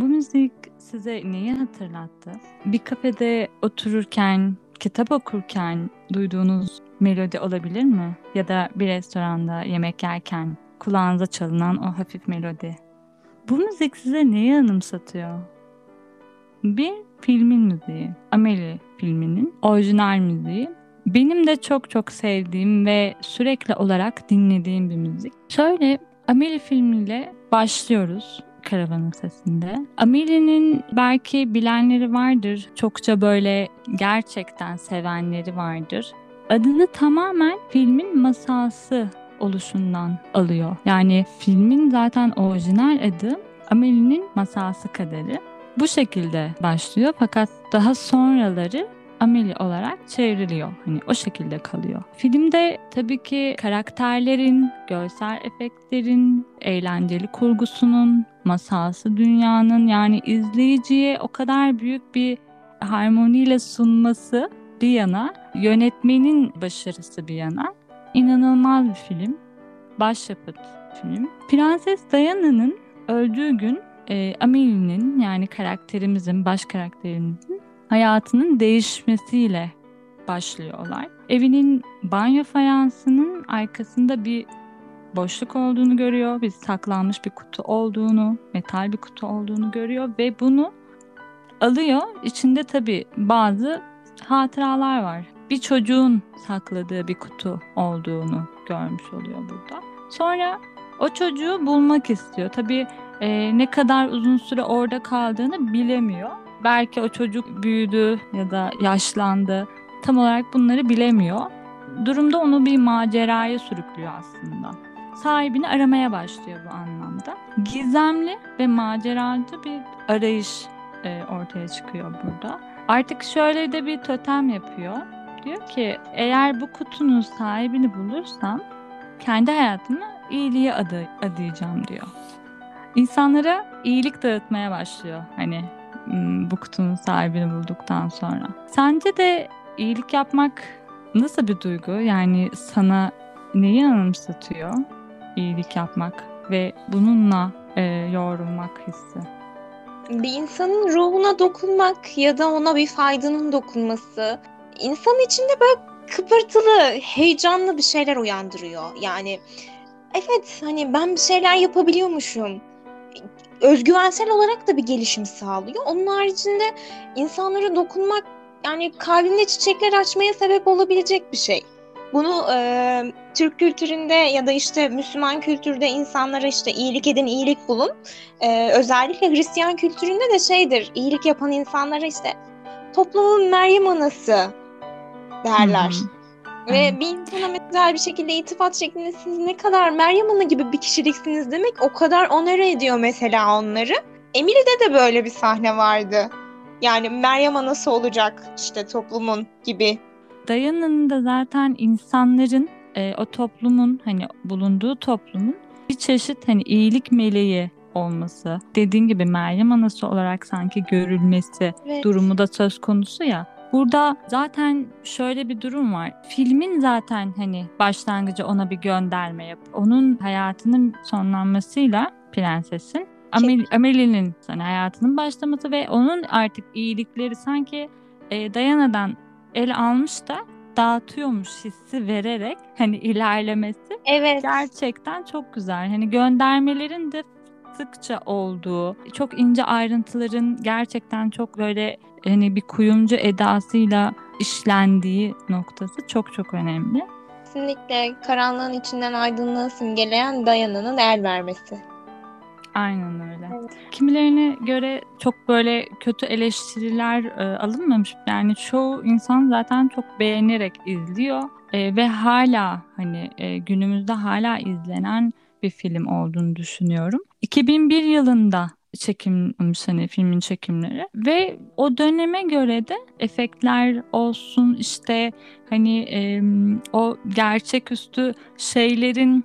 Bu müzik size neyi hatırlattı? Bir kafede otururken, kitap okurken duyduğunuz melodi olabilir mi? Ya da bir restoranda yemek yerken kulağınıza çalınan o hafif melodi. Bu müzik size neyi anımsatıyor? Bir filmin müziği. Amelie filminin orijinal müziği. Benim de çok çok sevdiğim ve sürekli olarak dinlediğim bir müzik. Şöyle Amelie filmiyle başlıyoruz karavanın sesinde. Amelie'nin belki bilenleri vardır. Çokça böyle gerçekten sevenleri vardır. Adını tamamen filmin masalsı oluşundan alıyor. Yani filmin zaten orijinal adı Amelie'nin masalsı kaderi. Bu şekilde başlıyor fakat daha sonraları Amelie olarak çevriliyor. Hani o şekilde kalıyor. Filmde tabii ki karakterlerin, görsel efektlerin, eğlenceli kurgusunun, masalsı dünyanın yani izleyiciye o kadar büyük bir harmoniyle sunması bir yana, yönetmenin başarısı bir yana inanılmaz bir film. Başyapıt film. Prenses Diana'nın öldüğü gün e, Amelia'nın yani karakterimizin, baş karakterimizin hayatının değişmesiyle başlıyorlar. Evinin banyo fayansının arkasında bir boşluk olduğunu görüyor. Bir saklanmış bir kutu olduğunu, metal bir kutu olduğunu görüyor ve bunu alıyor. İçinde tabii bazı hatıralar var. Bir çocuğun sakladığı bir kutu olduğunu görmüş oluyor burada. Sonra o çocuğu bulmak istiyor. Tabii e, ne kadar uzun süre orada kaldığını bilemiyor. Belki o çocuk büyüdü ya da yaşlandı. Tam olarak bunları bilemiyor. Durumda onu bir maceraya sürüklüyor aslında. Sahibini aramaya başlıyor bu anlamda. Gizemli ve maceracı bir arayış e, ortaya çıkıyor burada. Artık şöyle de bir totem yapıyor. Diyor ki eğer bu kutunun sahibini bulursam kendi hayatımı iyiliğe adı, adayacağım diyor. İnsanlara iyilik dağıtmaya başlıyor. Hani bu kutunun sahibini bulduktan sonra. Sence de iyilik yapmak nasıl bir duygu? Yani sana neyi anımsatıyor iyilik yapmak ve bununla e, yoğrulmak hissi? Bir insanın ruhuna dokunmak ya da ona bir faydanın dokunması insan içinde böyle kıpırtılı, heyecanlı bir şeyler uyandırıyor. Yani evet hani ben bir şeyler yapabiliyormuşum özgüvensel olarak da bir gelişim sağlıyor. Onun haricinde insanlara dokunmak yani kalbinde çiçekler açmaya sebep olabilecek bir şey. Bunu e, Türk kültüründe ya da işte Müslüman kültürde insanlara işte iyilik edin, iyilik bulun. E, özellikle Hristiyan kültüründe de şeydir, iyilik yapan insanlara işte toplumun Meryem Anası derler. Hı-hı. Ve bir insana mesela bir şekilde iltifat şeklinde siz ne kadar Meryem Ana gibi bir kişiliksiniz demek o kadar onere ediyor mesela onları. Emily'de de böyle bir sahne vardı. Yani Meryem Anası olacak işte toplumun gibi. Dayanın da zaten insanların e, o toplumun hani bulunduğu toplumun bir çeşit hani iyilik meleği olması, dediğin gibi Meryem Anası olarak sanki görülmesi evet. durumu da söz konusu ya. Burada zaten şöyle bir durum var. Filmin zaten hani başlangıcı ona bir gönderme yap. Onun hayatının sonlanmasıyla prensesin Amel Amelie'nin hani hayatının başlaması ve onun artık iyilikleri sanki e, Dayana'dan el almış da dağıtıyormuş hissi vererek hani ilerlemesi evet. gerçekten çok güzel. Hani göndermelerin de sıkça olduğu, çok ince ayrıntıların gerçekten çok böyle hani bir kuyumcu edasıyla işlendiği noktası çok çok önemli. Kesinlikle karanlığın içinden aydınlığı simgeleyen Dayana'nın el vermesi. Aynen öyle. Evet. Kimilerine göre çok böyle kötü eleştiriler e, alınmamış. Yani çoğu insan zaten çok beğenerek izliyor e, ve hala hani e, günümüzde hala izlenen bir film olduğunu düşünüyorum. 2001 yılında çekilmiş hani filmin çekimleri ve o döneme göre de efektler olsun işte hani e, o gerçeküstü şeylerin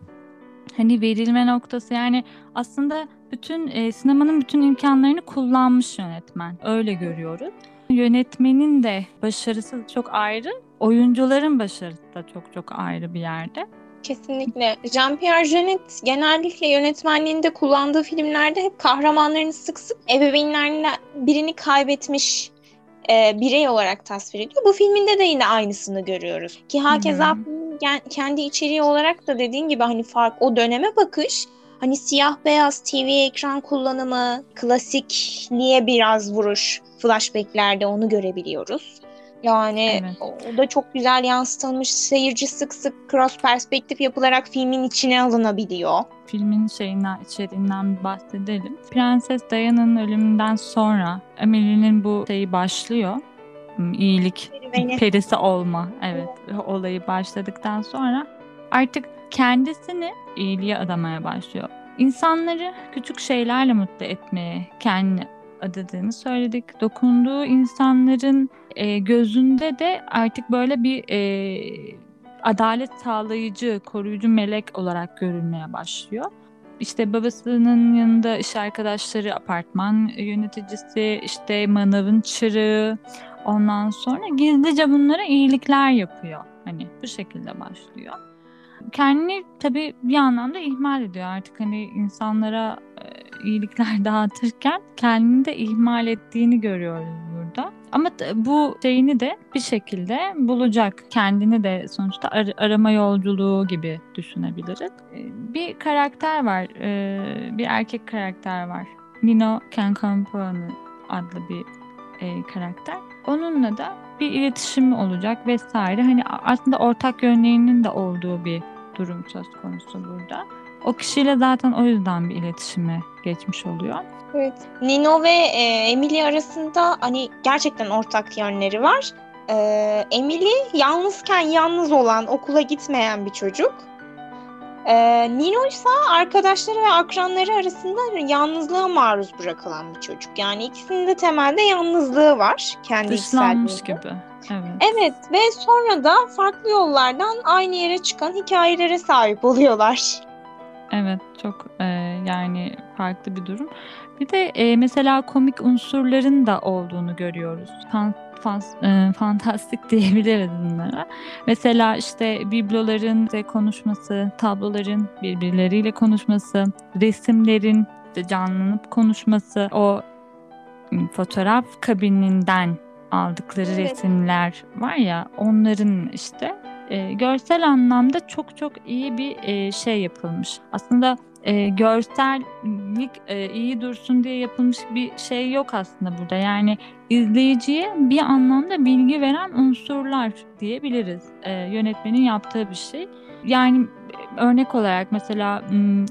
hani verilme noktası yani aslında bütün e, sinemanın bütün imkanlarını kullanmış yönetmen öyle görüyoruz. Yönetmenin de başarısı çok ayrı, oyuncuların başarısı da çok çok ayrı bir yerde. Kesinlikle. Jean-Pierre Jeunet genellikle yönetmenliğinde kullandığı filmlerde hep kahramanlarını sık sık ebeveynlerinden birini kaybetmiş e, birey olarak tasvir ediyor. Bu filminde de yine aynısını görüyoruz. Ki hakeza kendi içeriği olarak da dediğin gibi hani fark o döneme bakış hani siyah beyaz TV ekran kullanımı, klasikliğe biraz vuruş flashbacklerde onu görebiliyoruz. Yani evet. o da çok güzel yansıtılmış. Seyirci sık sık cross perspektif yapılarak filmin içine alınabiliyor. Filmin şeyinden, içeriğinden bahsedelim. Prenses Diana'nın ölümünden sonra Emily'nin bu şeyi başlıyor. Hmm, iyilik Beni. perisi olma. Evet. Olayı başladıktan sonra artık kendisini iyiliğe adamaya başlıyor. İnsanları küçük şeylerle mutlu etmeye kendini adadığını söyledik. Dokunduğu insanların e, gözünde de artık böyle bir e, adalet sağlayıcı, koruyucu melek olarak görülmeye başlıyor. İşte babasının yanında iş arkadaşları, apartman yöneticisi, işte manavın çırağı, ondan sonra gizlice bunlara iyilikler yapıyor. Hani bu şekilde başlıyor. Kendini tabii bir anlamda ihmal ediyor artık hani insanlara e, iyilikler dağıtırken kendini de ihmal ettiğini görüyoruz. Ama bu şeyini de bir şekilde bulacak. Kendini de sonuçta ar- arama yolculuğu gibi düşünebiliriz. Ee, bir karakter var. Ee, bir erkek karakter var. Nino Cancampone adlı bir e, karakter. Onunla da bir iletişim olacak vesaire. Hani aslında ortak yönlerinin de olduğu bir durum söz konusu burada. O kişiyle zaten o yüzden bir iletişime geçmiş oluyor. Evet. Nino ve e, Emily arasında hani gerçekten ortak yönleri var. E, Emily yalnızken yalnız olan, okula gitmeyen bir çocuk. E, Nino ise arkadaşları ve akranları arasında yalnızlığa maruz bırakılan bir çocuk. Yani ikisinin de temelde yalnızlığı var. Kendi Dışlanmış gibi. Evet. evet ve sonra da farklı yollardan aynı yere çıkan hikayelere sahip oluyorlar. Evet çok e, yani farklı bir durum. Bir de e, mesela komik unsurların da olduğunu görüyoruz. Fan, fan, e, fantastik diyebiliriz bunlara. Mesela işte bibloların konuşması, tabloların birbirleriyle konuşması, resimlerin işte canlanıp konuşması, o fotoğraf kabininden aldıkları evet. resimler var ya onların işte e, görsel anlamda çok çok iyi bir e, şey yapılmış. Aslında e, görsellik e, iyi dursun diye yapılmış bir şey yok aslında burada. Yani izleyiciye bir anlamda bilgi veren unsurlar diyebiliriz. E, yönetmenin yaptığı bir şey. Yani örnek olarak mesela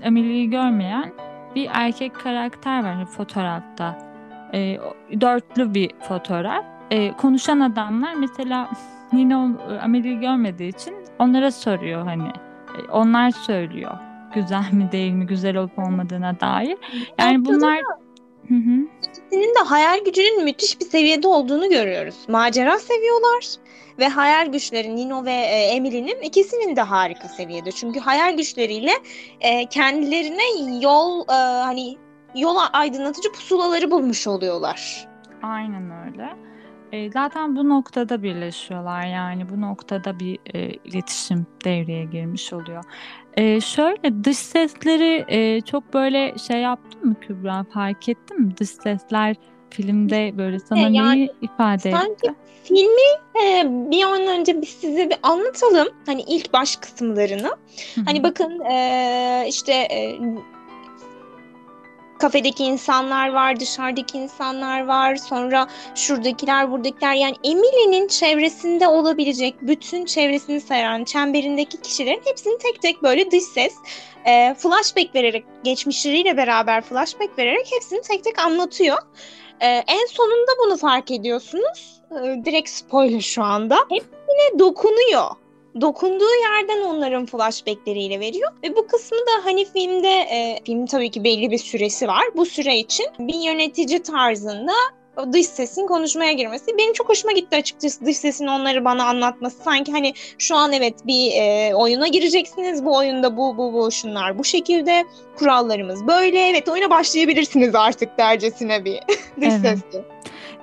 Emily'yi görmeyen bir erkek karakter var fotoğrafta. E, dörtlü bir fotoğraf. E, konuşan adamlar mesela Nino Amelie'yi görmediği için onlara soruyor hani. E, onlar söylüyor. Güzel mi değil mi, güzel olup olmadığına dair. Yani bunlar... Hı hı. İkisinin de hayal gücünün müthiş bir seviyede olduğunu görüyoruz. Macera seviyorlar ve hayal güçleri Nino ve e, Emily'nin ikisinin de harika seviyede. Çünkü hayal güçleriyle e, kendilerine yol e, hani yola aydınlatıcı pusulaları bulmuş oluyorlar. Aynen öyle. E, zaten bu noktada birleşiyorlar yani bu noktada bir e, iletişim devreye girmiş oluyor. E, şöyle dış sesleri e, çok böyle şey yaptın mı Kübra fark ettin mi? Dış sesler filmde böyle sana yani, neyi ifade sanki etti? filmi e, bir an önce biz size bir anlatalım. Hani ilk baş kısımlarını. Hı-hı. Hani bakın e, işte e, kafedeki insanlar var, dışarıdaki insanlar var, sonra şuradakiler, buradakiler. Yani Emily'nin çevresinde olabilecek bütün çevresini saran çemberindeki kişilerin hepsini tek tek böyle dış ses e, flashback vererek, geçmişleriyle beraber flashback vererek hepsini tek tek anlatıyor. E, en sonunda bunu fark ediyorsunuz. E, direkt spoiler şu anda. Hepsine dokunuyor dokunduğu yerden onların flashbackleriyle veriyor. Ve bu kısmı da hani filmde, e, film tabii ki belli bir süresi var. Bu süre için bir yönetici tarzında o dış sesin konuşmaya girmesi benim çok hoşuma gitti açıkçası dış sesin onları bana anlatması sanki hani şu an evet bir e, oyuna gireceksiniz bu oyunda bu bu bu şunlar bu şekilde kurallarımız böyle evet oyuna başlayabilirsiniz artık dercesine bir dış evet. sesli.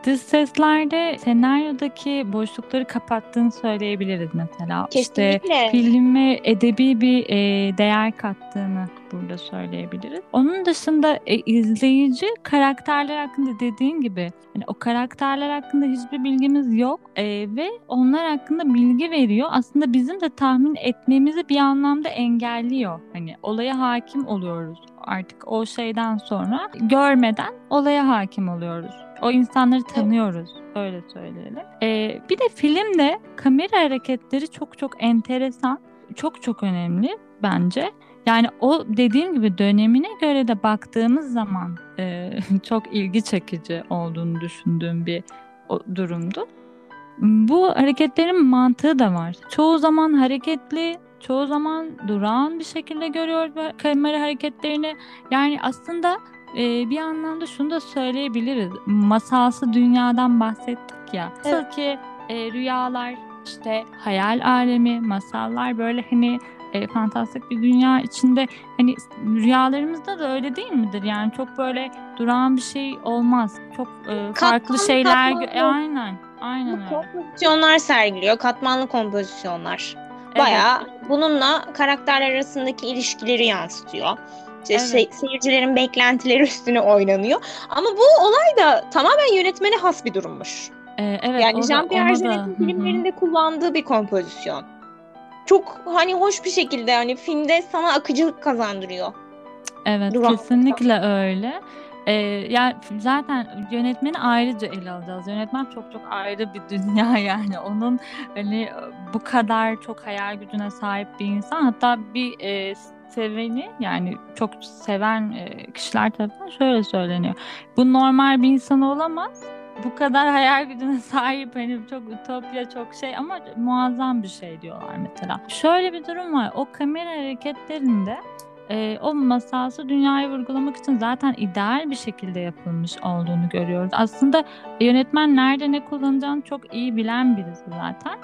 Dış seslerde senaryodaki boşlukları kapattığını söyleyebiliriz mesela. Kesinlikle. İşte filme edebi bir e, değer kattığını burada söyleyebiliriz. Onun dışında e, izleyici karakterler hakkında dediğin gibi hani o karakterler hakkında hiçbir bilgimiz yok e, ve onlar hakkında bilgi veriyor. Aslında bizim de tahmin etmemizi bir anlamda engelliyor. Hani olaya hakim oluyoruz artık o şeyden sonra görmeden olaya hakim oluyoruz. O insanları tanıyoruz. Öyle söyleyelim. Ee, bir de filmde kamera hareketleri çok çok enteresan. Çok çok önemli bence. Yani o dediğim gibi dönemine göre de baktığımız zaman e, çok ilgi çekici olduğunu düşündüğüm bir durumdu. Bu hareketlerin mantığı da var. Çoğu zaman hareketli, çoğu zaman durağan bir şekilde görüyor kamera hareketlerini. Yani aslında e, bir anlamda şunu da söyleyebiliriz. Masalsı dünyadan bahsettik ya. Nasıl evet. ki e, rüyalar, işte hayal alemi, masallar böyle hani e, fantastik bir dünya içinde hani rüyalarımızda da öyle değil midir? Yani çok böyle durağan bir şey olmaz. Çok e, farklı katmanlı, şeyler katmanlı. E, aynen. Aynen öyle. Kompozisyonlar sergiliyor. Katmanlı kompozisyonlar. Bayağı evet. bununla karakterler arasındaki ilişkileri yansıtıyor. İşte evet. şey, seyircilerin beklentileri üstüne oynanıyor. Ama bu olay da tamamen yönetmene has bir durummuş. Ee, evet, yani Jean-Pierre Jeunet'in filmlerinde kullandığı bir kompozisyon. Çok hani hoş bir şekilde yani filmde sana akıcılık kazandırıyor. Evet Duran kesinlikle öyle. Ee, yani zaten yönetmeni ayrıca ele alacağız. Yönetmen çok çok ayrı bir dünya yani. Onun hani bu kadar çok hayal gücüne sahip bir insan. Hatta bir e, seveni yani çok seven e, kişiler tarafından şöyle söyleniyor. Bu normal bir insan olamaz. Bu kadar hayal gücüne sahip hani çok ütopya çok şey ama muazzam bir şey diyorlar mesela. Şöyle bir durum var. O kamera hareketlerinde e, o masalsı dünyayı vurgulamak için zaten ideal bir şekilde yapılmış olduğunu görüyoruz. Aslında yönetmen nerede ne kullanacağını çok iyi bilen birisi zaten.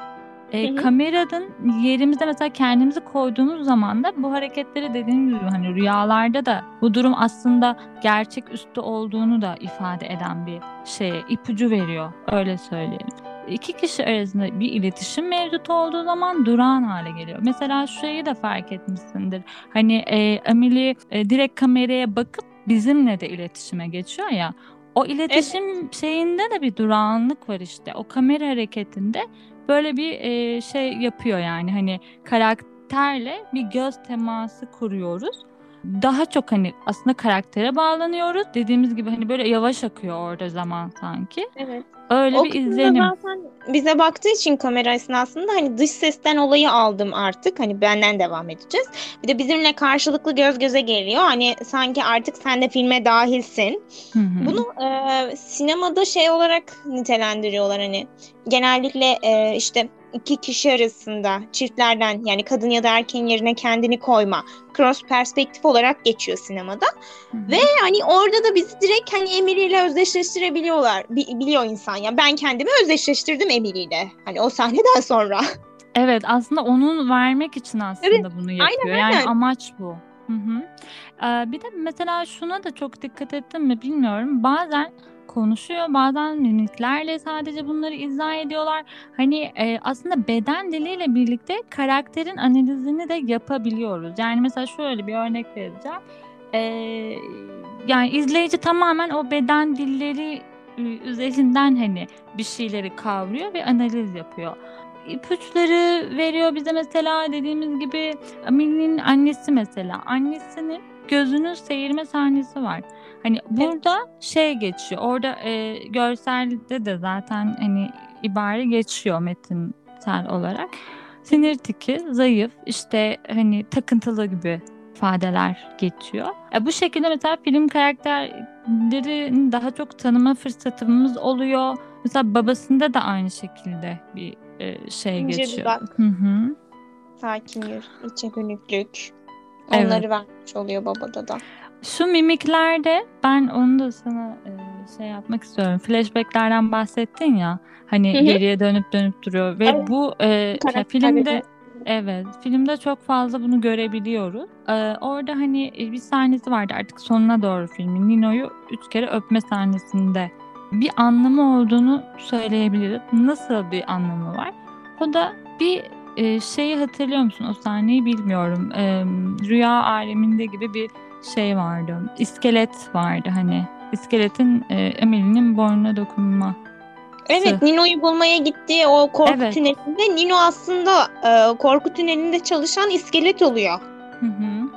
E, kameranın yerimizde mesela kendimizi koyduğumuz zaman da bu hareketleri dediğim gibi hani rüyalarda da bu durum aslında gerçek üstü olduğunu da ifade eden bir şeye ipucu veriyor öyle söyleyelim iki kişi arasında bir iletişim mevcut olduğu zaman durağan hale geliyor. Mesela şeyi de fark etmişsindir. Hani e, Emily e, direkt kameraya bakıp bizimle de iletişime geçiyor ya. O iletişim evet. şeyinde de bir durağanlık var işte. O kamera hareketinde böyle bir e, şey yapıyor yani hani karakterle bir göz teması kuruyoruz. Daha çok hani aslında karaktere bağlanıyoruz. Dediğimiz gibi hani böyle yavaş akıyor orada zaman sanki. Evet. Öyle o bir izlenim. Zaten bize baktığı için kamera esnasında hani dış sesten olayı aldım artık. Hani benden devam edeceğiz. Bir de bizimle karşılıklı göz göze geliyor. Hani sanki artık sen de filme dahilsin. Hı hı. Bunu e, sinemada şey olarak nitelendiriyorlar hani. Genellikle e, işte iki kişi arasında çiftlerden yani kadın ya da erkeğin yerine kendini koyma cross perspektif olarak geçiyor sinemada. Hı-hı. Ve hani orada da bizi direkt hani Emily ile özdeşleştirebiliyorlar. Bi- biliyor insan ya. Ben kendimi özdeşleştirdim Emily ile. Hani o sahneden sonra. Evet aslında onun vermek için aslında evet, bunu yapıyor. Aynen, yani aynen. amaç bu. Hı hı. Ee, bir de mesela şuna da çok dikkat ettim mi bilmiyorum. Bazen konuşuyor. Bazen mimiklerle sadece bunları izah ediyorlar. Hani e, aslında beden diliyle birlikte karakterin analizini de yapabiliyoruz. Yani mesela şöyle bir örnek vereceğim. E, yani izleyici tamamen o beden dilleri üzerinden hani bir şeyleri kavruyor ve analiz yapıyor ipuçları veriyor bize mesela dediğimiz gibi Amin'in annesi mesela annesinin gözünün seyirme sahnesi var. Hani burada evet. şey geçiyor. Orada e, görselde de zaten hani ibare geçiyor metinsel olarak. Sinir tiki, zayıf, işte hani takıntılı gibi ifadeler geçiyor. E, bu şekilde mesela film karakterlerini daha çok tanıma fırsatımız oluyor. Mesela babasında da aynı şekilde bir e, şey İnce geçiyor. Bak. Hı hı. Sakin yüz, içe dönüklük. Onları evet. vermiş oluyor babada da. Şu mimiklerde ben onu da sana e, şey yapmak istiyorum. Flashbacklerden bahsettin ya. Hani Hı-hı. geriye dönüp dönüp duruyor ve evet. bu e, filmde evet filmde çok fazla bunu görebiliyoruz. Ee, orada hani bir sahnesi vardı artık sonuna doğru filmin. Nino'yu üç kere öpme sahnesinde bir anlamı olduğunu söyleyebiliriz. Nasıl bir anlamı var? O da bir e, şeyi hatırlıyor musun? O sahneyi bilmiyorum. E, rüya aleminde gibi bir şey vardı. İskelet vardı hani. İskeletin e, Emily'nin boynuna dokunma. Evet Nino'yu bulmaya gittiği o korku Evet. tünelinde Nino aslında e, korku tünelinde çalışan iskelet oluyor. Hı hı.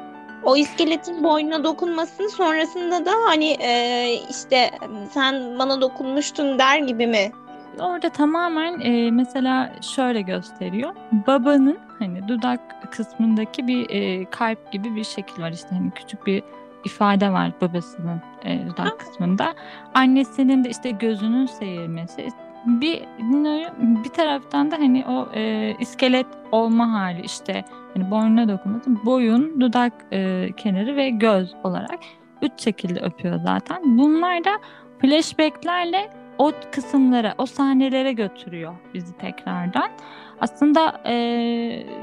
O iskeletin boynuna dokunmasının sonrasında da hani e, işte sen bana dokunmuştun der gibi mi? Orada tamamen e, mesela şöyle gösteriyor. Babanın hani dudak kısmındaki bir e, kalp gibi bir şekil var işte hani küçük bir ifade var babasının e, dudak kısmında. Annesinin de işte gözünün seyirmesi. Bir bir taraftan da hani o e, iskelet olma hali işte hani boynuna dokunması boyun, dudak e, kenarı ve göz olarak üç şekilde öpüyor zaten. Bunlar da flashbacklerle o kısımlara, o sahnelere götürüyor bizi tekrardan. Aslında e,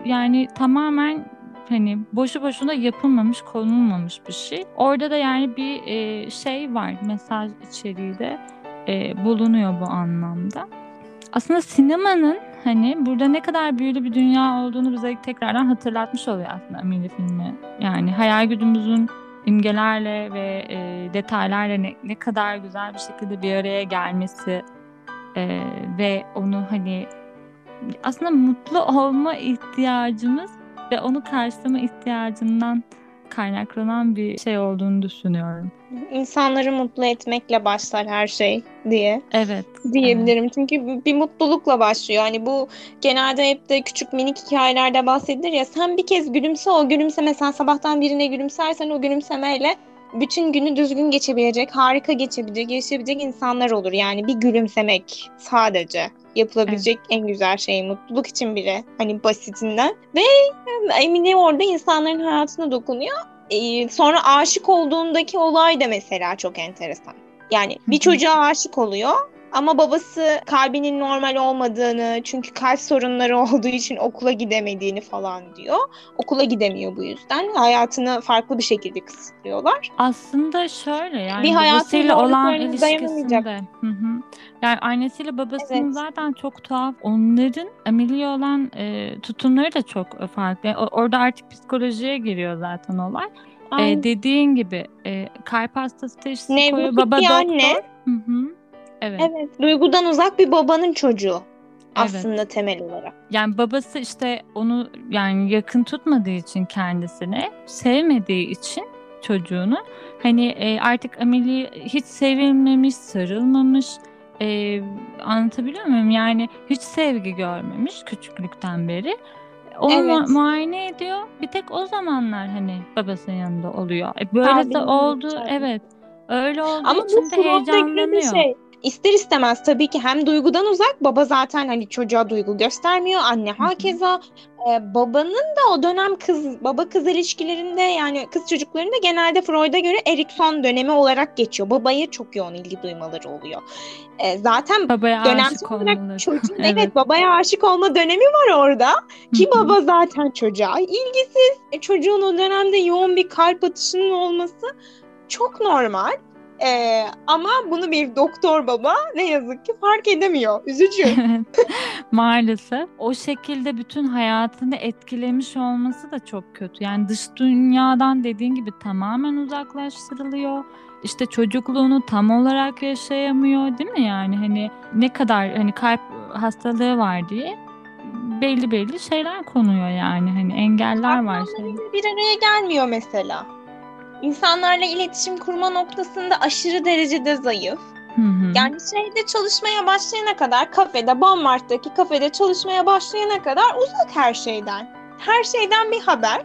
yani tamamen hani boşu boşuna yapılmamış, konulmamış bir şey. Orada da yani bir e, şey var, mesaj içeriği de e, bulunuyor bu anlamda. Aslında sinemanın hani burada ne kadar büyülü bir dünya olduğunu bize tekrardan hatırlatmış oluyor aslında Amelie filmi. Yani hayal gücümüzün imgelerle ve e, detaylarla ne, ne kadar güzel bir şekilde bir araya gelmesi e, ve onu hani aslında mutlu olma ihtiyacımız ve onu karşılama ihtiyacından kaynaklanan bir şey olduğunu düşünüyorum. İnsanları mutlu etmekle başlar her şey diye Evet. diyebilirim. Çünkü bir mutlulukla başlıyor. Hani bu genelde hep de küçük minik hikayelerde bahsedilir ya sen bir kez gülümse o gülümseme sen sabahtan birine gülümsersen o gülümsemeyle bütün günü düzgün geçebilecek, harika geçebilecek, yaşayabilecek insanlar olur. Yani bir gülümsemek sadece yapılabilecek en güzel şey mutluluk için bile hani basitinden ve Emine orada insanların hayatına dokunuyor. Ee, sonra aşık olduğundaki olay da mesela çok enteresan. Yani bir çocuğa aşık oluyor ama babası kalbinin normal olmadığını çünkü kalp sorunları olduğu için okula gidemediğini falan diyor. Okula gidemiyor bu yüzden. Hayatını farklı bir şekilde kısıtlıyorlar. Aslında şöyle yani Bir babasıyla olan ilişkisinde. Hı hı. Yani annesiyle babasının Evet. zaten çok tuhaf. Onların Amelie'ye olan e, tutumları da çok farklı. Yani orada artık psikolojiye giriyor zaten olay. E, Aynen. dediğin gibi e, kalp hastası teşhisi koyuyor. Baba doktor. anne. Hı hı. Evet. Evet. Duygudan uzak bir babanın çocuğu Evet. aslında temel olarak. Yani babası işte onu yani yakın tutmadığı için kendisine, sevmediği için çocuğunu hani e, artık Amelie hiç sevilmemiş, sarılmamış. E, anlatabiliyor muyum? Yani hiç sevgi görmemiş küçüklükten beri. Onu Evet. mu- muayene ediyor. Bir tek o zamanlar hani babasının yanında oluyor. E, böyle Kalbinin de oldu. yanında. Evet. Öyle olduğu Ama için bu de heyecanlanıyor. şey. İster istemez tabii ki hem duygudan uzak baba zaten hani çocuğa duygu göstermiyor anne hakeza Ee, babanın da o dönem kız baba kız ilişkilerinde yani kız çocuklarında genelde Freud'a göre Erikson dönemi olarak geçiyor. Babaya çok yoğun ilgi duymaları oluyor. Ee, zaten Babaya aşık olarak çocuğun evet. Evet. babaya aşık olma dönemi var orada. Ki baba zaten çocuğa ilgisiz. E, çocuğun o dönemde yoğun bir kalp atışının olması çok normal. Ee, ama bunu bir doktor baba ne yazık ki fark edemiyor. Üzücü. Maalesef o şekilde bütün hayatını etkilemiş olması da çok kötü. Yani dış dünyadan dediğin gibi tamamen uzaklaştırılıyor. İşte çocukluğunu tam olarak yaşayamıyor, değil mi? Yani hani ne kadar hani kalp hastalığı var diye belli belli şeyler konuyor yani hani engeller var şey. bir araya gelmiyor mesela. İnsanlarla iletişim kurma noktasında aşırı derecede zayıf. Hı hı. Yani şeyde çalışmaya başlayana kadar kafede, Bammart'taki kafede çalışmaya başlayana kadar uzak her şeyden. Her şeyden bir haber.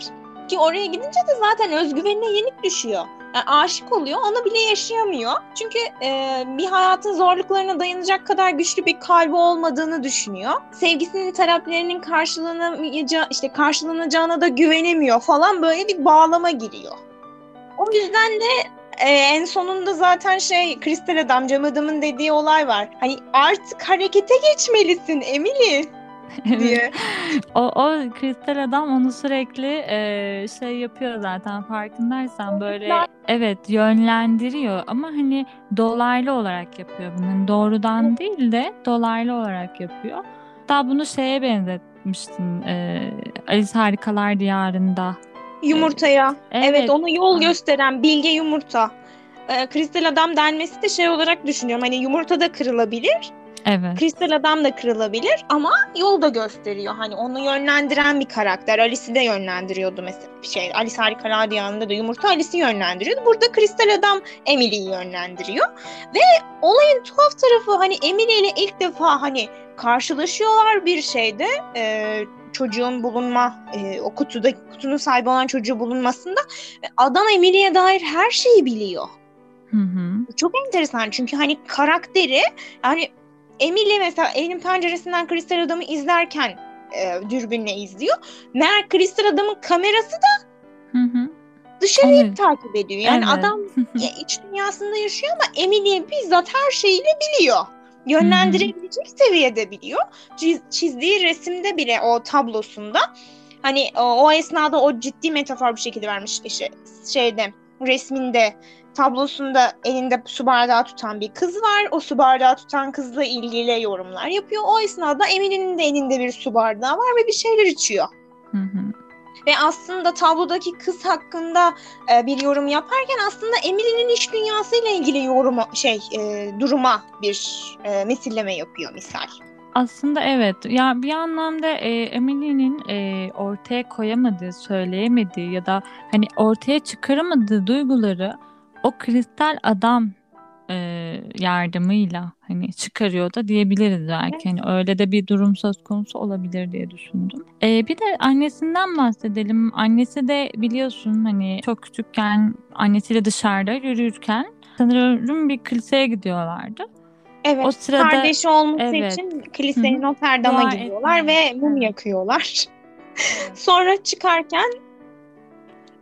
Ki oraya gidince de zaten özgüvenine yenik düşüyor. Yani aşık oluyor, onu bile yaşayamıyor. Çünkü e, bir hayatın zorluklarına dayanacak kadar güçlü bir kalbi olmadığını düşünüyor. Sevgisinin taleplerinin karşılanamayacağı, işte karşılanacağına da güvenemiyor falan böyle bir bağlama giriyor. O yüzden de e, en sonunda zaten şey Kristal Adam, Cam Adam'ın dediği olay var. Hani artık harekete geçmelisin Emily. diye. o, o kristal adam onu sürekli e, şey yapıyor zaten farkındaysan böyle evet yönlendiriyor ama hani dolaylı olarak yapıyor bunu. Hani doğrudan değil de dolaylı olarak yapıyor. Daha bunu şeye benzetmiştin e, Alice Harikalar Diyarında. Yumurtaya. Evet, Evet. ona yol gösteren bilge yumurta. Ee, kristal adam denmesi de şey olarak düşünüyorum. Hani yumurta da kırılabilir. Evet. Kristal adam da kırılabilir ama yol da gösteriyor. Hani onu yönlendiren bir karakter. Alice'i de yönlendiriyordu mesela. Şey, Alice Harikalar Diyarı'nda da yumurta Alice'i yönlendiriyordu. Burada kristal adam Emily'yi yönlendiriyor. Ve olayın tuhaf tarafı hani Emily ile ilk defa hani karşılaşıyorlar bir şeyde. Ee, çocuğun bulunma, e, o kutuda kutunun sahibi olan çocuğu bulunmasında ve adam Emily'ye dair her şeyi biliyor. Hı hı. Çok enteresan çünkü hani karakteri yani Emily mesela elin penceresinden kristal adamı izlerken e, dürbünle izliyor. Meğer kristal adamın kamerası da Hı hı. dışarıyı Evet. takip ediyor. Yani Evet. adam iç dünyasında yaşıyor ama Emily'ye bizzat her şeyini biliyor. Yönlendirebilecek seviyede biliyor. Çiz- çizdiği resimde bile o tablosunda hani o, o esnada o ciddi metafor bir şekilde vermiş işte şeyde resminde tablosunda elinde su bardağı tutan bir kız var. O su bardağı tutan kızla ilgili yorumlar yapıyor. O esnada Emily'nin de elinde bir su bardağı var ve bir şeyler içiyor. Hı hı. Ve aslında tablodaki kız hakkında e, bir yorum yaparken aslında Emily'nin iç dünyasıyla ilgili yoruma şey e, duruma bir e, misilleme yapıyor misal. Aslında evet. Ya bir anlamda e, Emily'nin e, ortaya koyamadığı, söyleyemediği ya da hani ortaya çıkaramadığı duyguları o kristal adam e, yardımıyla hani çıkarıyor da diyebiliriz belki. Hani öyle de bir durum söz konusu olabilir diye düşündüm. E, bir de annesinden bahsedelim. Annesi de biliyorsun hani çok küçükken annesiyle dışarıda yürürken sanırım bir kiliseye gidiyorlardı. Evet. O sırada Kardeşi olması evet. için kilisenin Notre Dame'a gidiyorlar ve mum yakıyorlar. Sonra çıkarken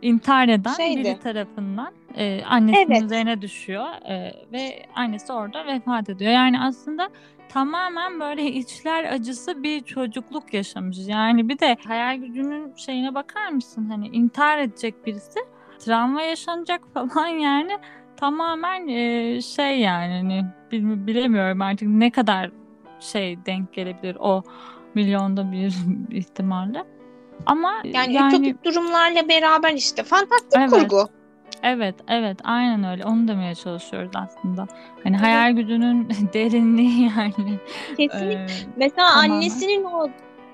intihar eden Şeydi. biri tarafından e, annesinin Evet. üzerine düşüyor e, ve annesi orada vefat ediyor. Yani aslında tamamen böyle içler acısı bir çocukluk yaşamış. Yani bir de hayal gücünün şeyine bakar mısın? Hani intihar edecek birisi, travma yaşanacak falan yani tamamen e, şey yani hani bil- bilemiyorum artık ne kadar şey denk gelebilir o milyonda bir ihtimalle. Ama yani, yani ütopik durumlarla beraber işte fantastik Evet. kurgu. Evet, evet, aynen öyle. Onu demeye çalışıyoruz aslında. Hani Evet. hayal gücünün derinliği yani. Kesinlikle. Ee, Mesela Tamamen. annesinin o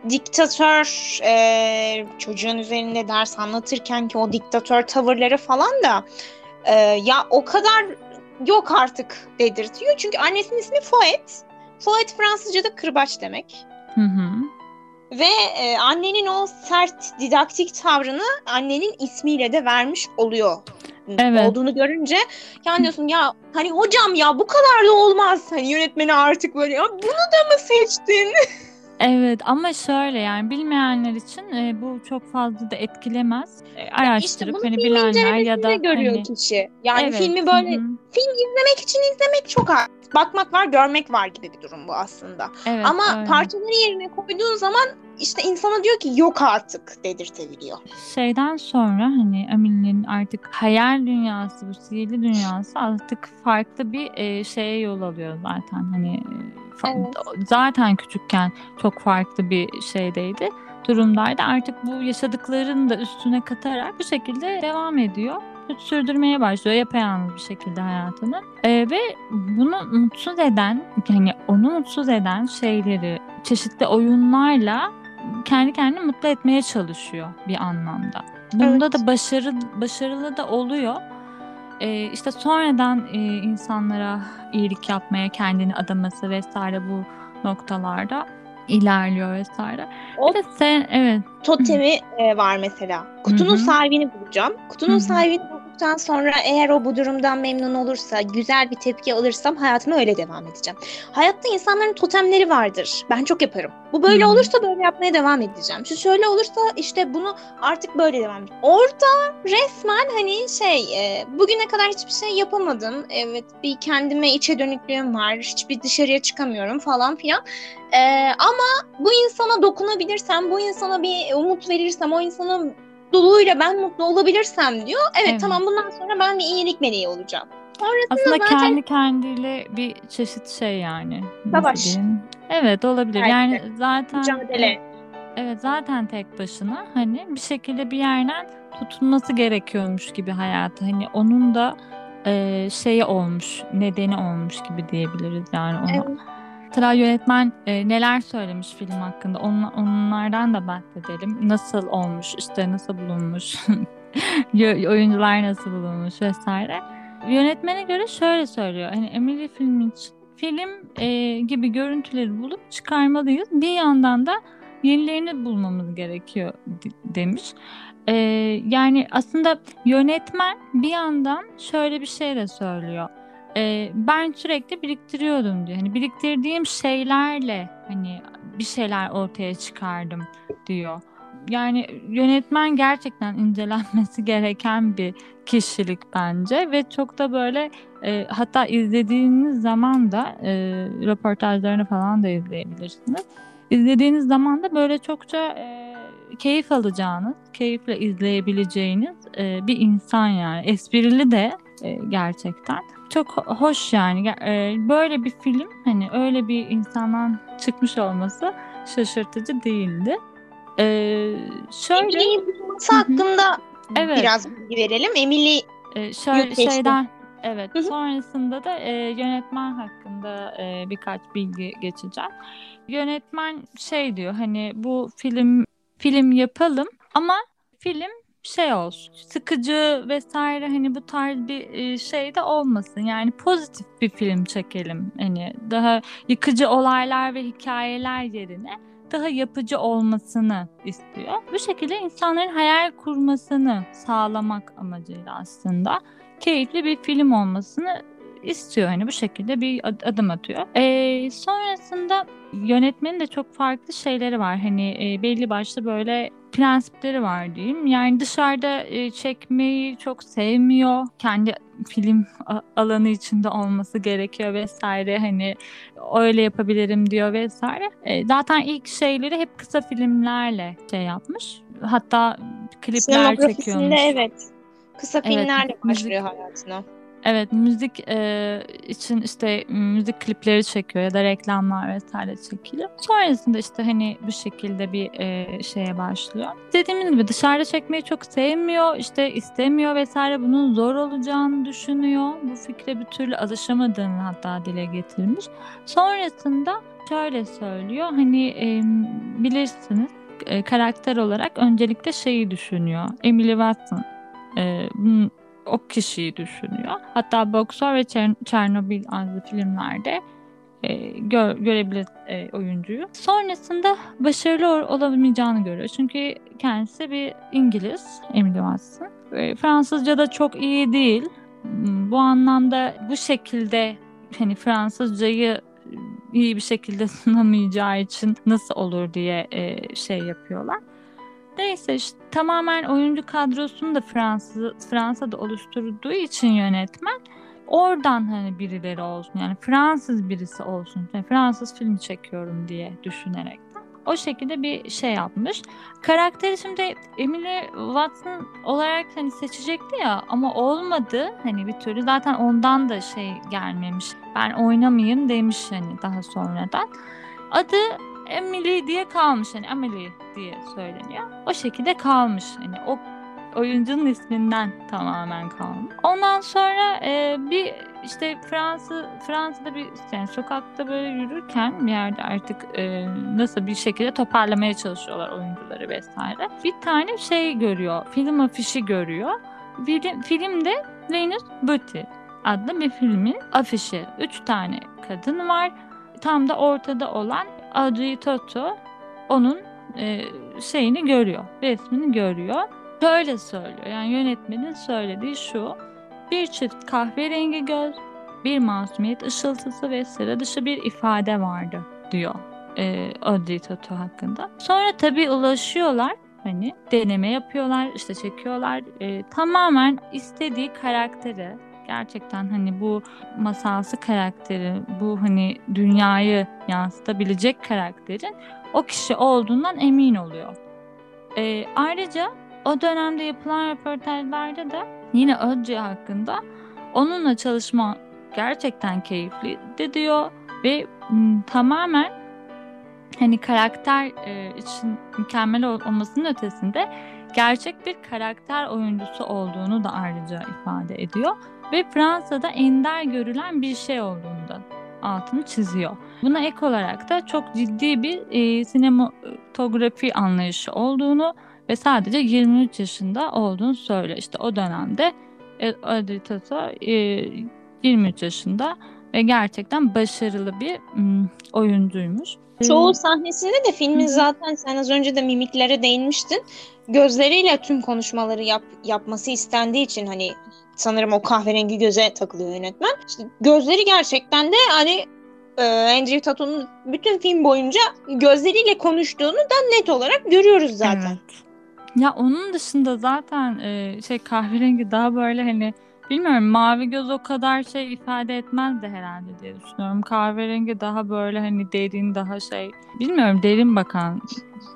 diktatör e, çocuğun üzerinde ders anlatırken ki o diktatör tavırları falan da e, ya o kadar yok artık dedirtiyor. Çünkü annesinin ismi Fouet. Fouet Fransızca'da kırbaç demek. hı hı. Ve e, annenin o sert didaktik tavrını annenin ismiyle de vermiş oluyor. Evet. Olduğunu görünce yani diyorsun ya hani hocam ya bu kadar da olmaz. Hani yönetmeni artık böyle ya bunu da mı seçtin? Evet ama şöyle yani bilmeyenler için e, bu çok fazla da etkilemez. E, araştırıp bunu hani bilenler ya da görüyor hani kişi? Yani evet, filmi böyle hı hı. film izlemek için izlemek çok az. Bakmak var, görmek var gibi bir durum bu aslında. Evet, Ama öyle. parçaları yerine koyduğun zaman işte insana diyor ki yok artık dedirtebiliyor. şeyden sonra hani Ameli'nin artık hayal dünyası, bu sihirli dünyası artık farklı bir e, şeye yol alıyor zaten. Hani e, Evet. zaten küçükken çok farklı bir şeydeydi. Durumdaydı. Artık bu yaşadıklarını da üstüne katarak bu şekilde devam ediyor. Sürdürmeye başlıyor yapayalnız bir şekilde hayatını. E, ve bunu mutsuz eden, yani onu mutsuz eden şeyleri çeşitli oyunlarla kendi kendini mutlu etmeye çalışıyor bir anlamda. Bunda Evet. da başarı başarılı da oluyor. Ee, işte sonradan e, insanlara iyilik yapmaya kendini adaması vesaire bu noktalarda ilerliyor vesaire. O Bir de sen evet totemi e, var mesela. Kutunun Hı hı. sahibini bulacağım. Kutunun Hı hı. sahibini olduktan sonra eğer o bu durumdan memnun olursa, güzel bir tepki alırsam hayatıma öyle devam edeceğim. Hayatta insanların totemleri vardır. Ben çok yaparım. Bu böyle Hı. olursa böyle yapmaya devam edeceğim. Şu şöyle olursa işte bunu artık böyle devam edeceğim. Orada resmen hani şey e, bugüne kadar hiçbir şey yapamadım. Evet bir kendime içe dönüklüğüm var. Hiçbir dışarıya çıkamıyorum falan filan. E, ama bu insana dokunabilirsem, bu insana bir umut verirsem, o insanın doluyla ben mutlu olabilirsem diyor. Evet, Evet. tamam bundan sonra ben bir iyilik meleği olacağım. Sonrasında Aslında zaten kendi kendiyle bir çeşit şey yani. Savaş. Evet olabilir. Belki Yani zaten mücadele. Evet zaten tek başına hani bir şekilde bir yerden tutunması gerekiyormuş gibi hayatı. Hani onun da e, şeyi olmuş, nedeni olmuş gibi diyebiliriz yani ona. Evet. Mesela yönetmen e, neler söylemiş film hakkında on, onlardan da bahsedelim. Nasıl olmuş, işte nasıl bulunmuş, oyuncular nasıl bulunmuş vesaire. Yönetmene göre şöyle söylüyor. Hani Emily filmi için film e, gibi görüntüleri bulup çıkarmalıyız. Bir yandan da yenilerini bulmamız gerekiyor de- demiş. E, yani aslında yönetmen bir yandan şöyle bir şey de söylüyor. E, ben sürekli biriktiriyordum diyor. Hani biriktirdiğim şeylerle hani bir şeyler ortaya çıkardım diyor. Yani yönetmen gerçekten incelenmesi gereken bir kişilik bence ve çok da böyle e, hatta izlediğiniz zaman da e, röportajlarını falan da izleyebilirsiniz. İzlediğiniz zaman da böyle çokça e, keyif alacağınız, keyifle izleyebileceğiniz e, bir insan yani. Esprili de e, gerçekten. Çok ho- hoş yani. E, böyle bir film hani öyle bir insandan çıkmış olması şaşırtıcı değildi. E, şöyle hı. hakkında Evet. biraz bilgi verelim. Emily Ee, şöyle şeyden evet Hı hı. sonrasında da e, yönetmen hakkında e, birkaç bilgi geçeceğim. Yönetmen şey diyor hani bu film film yapalım ama film şey olsun sıkıcı vesaire hani bu tarz bir şey de olmasın yani pozitif bir film çekelim hani daha yıkıcı olaylar ve hikayeler yerine daha yapıcı olmasını istiyor. Bu şekilde insanların hayal kurmasını sağlamak amacıyla aslında keyifli bir film olmasını istiyor. Hani bu şekilde bir ad- adım atıyor. Ee, sonrasında yönetmenin de çok farklı şeyleri var. Hani e, belli başlı böyle prensipleri var diyeyim. Yani dışarıda e, çekmeyi çok sevmiyor. Kendi film alanı içinde olması gerekiyor vesaire. Hani öyle yapabilirim diyor vesaire. E, zaten ilk şeyleri hep kısa filmlerle şey yapmış. Hatta klipler çekiyormuş. evet kısa Evet, filmlerle müzik- başlıyor hayatına. Evet müzik e, için işte müzik klipleri çekiyor ya da reklamlar vesaire çekiliyor. Sonrasında işte hani bu şekilde bir e, şeye başlıyor. Dediğimiz gibi dışarıda çekmeyi çok sevmiyor, işte istemiyor vesaire bunun zor olacağını düşünüyor. Bu fikre bir türlü alışamadığını hatta dile getirmiş. Sonrasında şöyle söylüyor hani e, bilirsiniz e, karakter olarak öncelikle şeyi düşünüyor. Emily Watson e, bunun o kişiyi düşünüyor. Hatta Boxer ve Çer- Çernobil adlı filmlerde e, gör, görebilir e, oyuncuyu. Sonrasında başarılı ol- olamayacağını görüyor. Çünkü kendisi bir İngiliz, Emily Watson. E, Fransızca da çok iyi değil. Hmm, Bu anlamda bu şekilde hani Fransızcayı iyi bir şekilde sunamayacağı için nasıl olur diye e, şey yapıyorlar. Neyse işte tamamen oyuncu kadrosunu da Fransız Fransa'da oluşturduğu için yönetmen oradan hani birileri olsun yani Fransız birisi olsun. Yani Fransız film çekiyorum diye düşünerek o şekilde bir şey yapmış. Karakteri şimdi Emily Watson olarak hani seçecekti ya ama olmadı hani bir türlü zaten ondan da şey gelmemiş. Ben oynamayayım demiş hani daha sonradan. Adı Emily diye kalmış hani Emily diye söyleniyor. O şekilde kalmış hani o oyuncunun isminden tamamen kalmış. Ondan sonra e, bir işte Fransa Fransa'da bir yani sokakta böyle yürürken bir yerde artık e, nasıl bir şekilde toparlamaya çalışıyorlar oyuncuları vesaire. Bir tane şey görüyor. Film afişi görüyor. Film, filmde Venus Beauty adlı bir filmin afişi. Üç tane kadın var. Tam da ortada olan Audrey Toto onun e, şeyini görüyor. Resmini görüyor. Şöyle söylüyor. Yani yönetmenin söylediği şu. Bir çift kahverengi göz, bir masumiyet ışıltısı ve sıra dışı bir ifade vardı diyor e, Audrey Tautou hakkında. Sonra tabii ulaşıyorlar hani deneme yapıyorlar işte çekiyorlar e, tamamen istediği karakteri gerçekten hani bu masalsı karakteri bu hani dünyayı yansıtabilecek karakterin o kişi olduğundan emin oluyor. E, ayrıca o dönemde yapılan röportajlarda da yine Ödce hakkında onunla çalışma gerçekten keyifli de diyor ve m, tamamen hani karakter e, için mükemmel olmasının ötesinde gerçek bir karakter oyuncusu olduğunu da ayrıca ifade ediyor ve Fransa'da ender görülen bir şey olduğunu da altını çiziyor. Buna ek olarak da çok ciddi bir e, sinematografi anlayışı olduğunu ve sadece 23 yaşında olduğunu söylüyor. İşte o dönemde Audrey Tautou e, 23 yaşında ve gerçekten başarılı bir m, oyuncuymuş. Çoğu sahnesinde de filmin zaten sen az önce de mimiklere değinmiştin. Gözleriyle tüm konuşmaları yap, yapması istendiği için hani sanırım o kahverengi göze takılıyor yönetmen. İşte gözleri gerçekten de hani e, Andrew Tato'nun bütün film boyunca gözleriyle konuştuğunu da net olarak görüyoruz zaten. Evet. Ya onun dışında zaten e, şey kahverengi daha böyle hani bilmiyorum mavi göz o kadar şey ifade etmez de herhalde diye düşünüyorum. Kahverengi daha böyle hani derin daha şey bilmiyorum derin bakan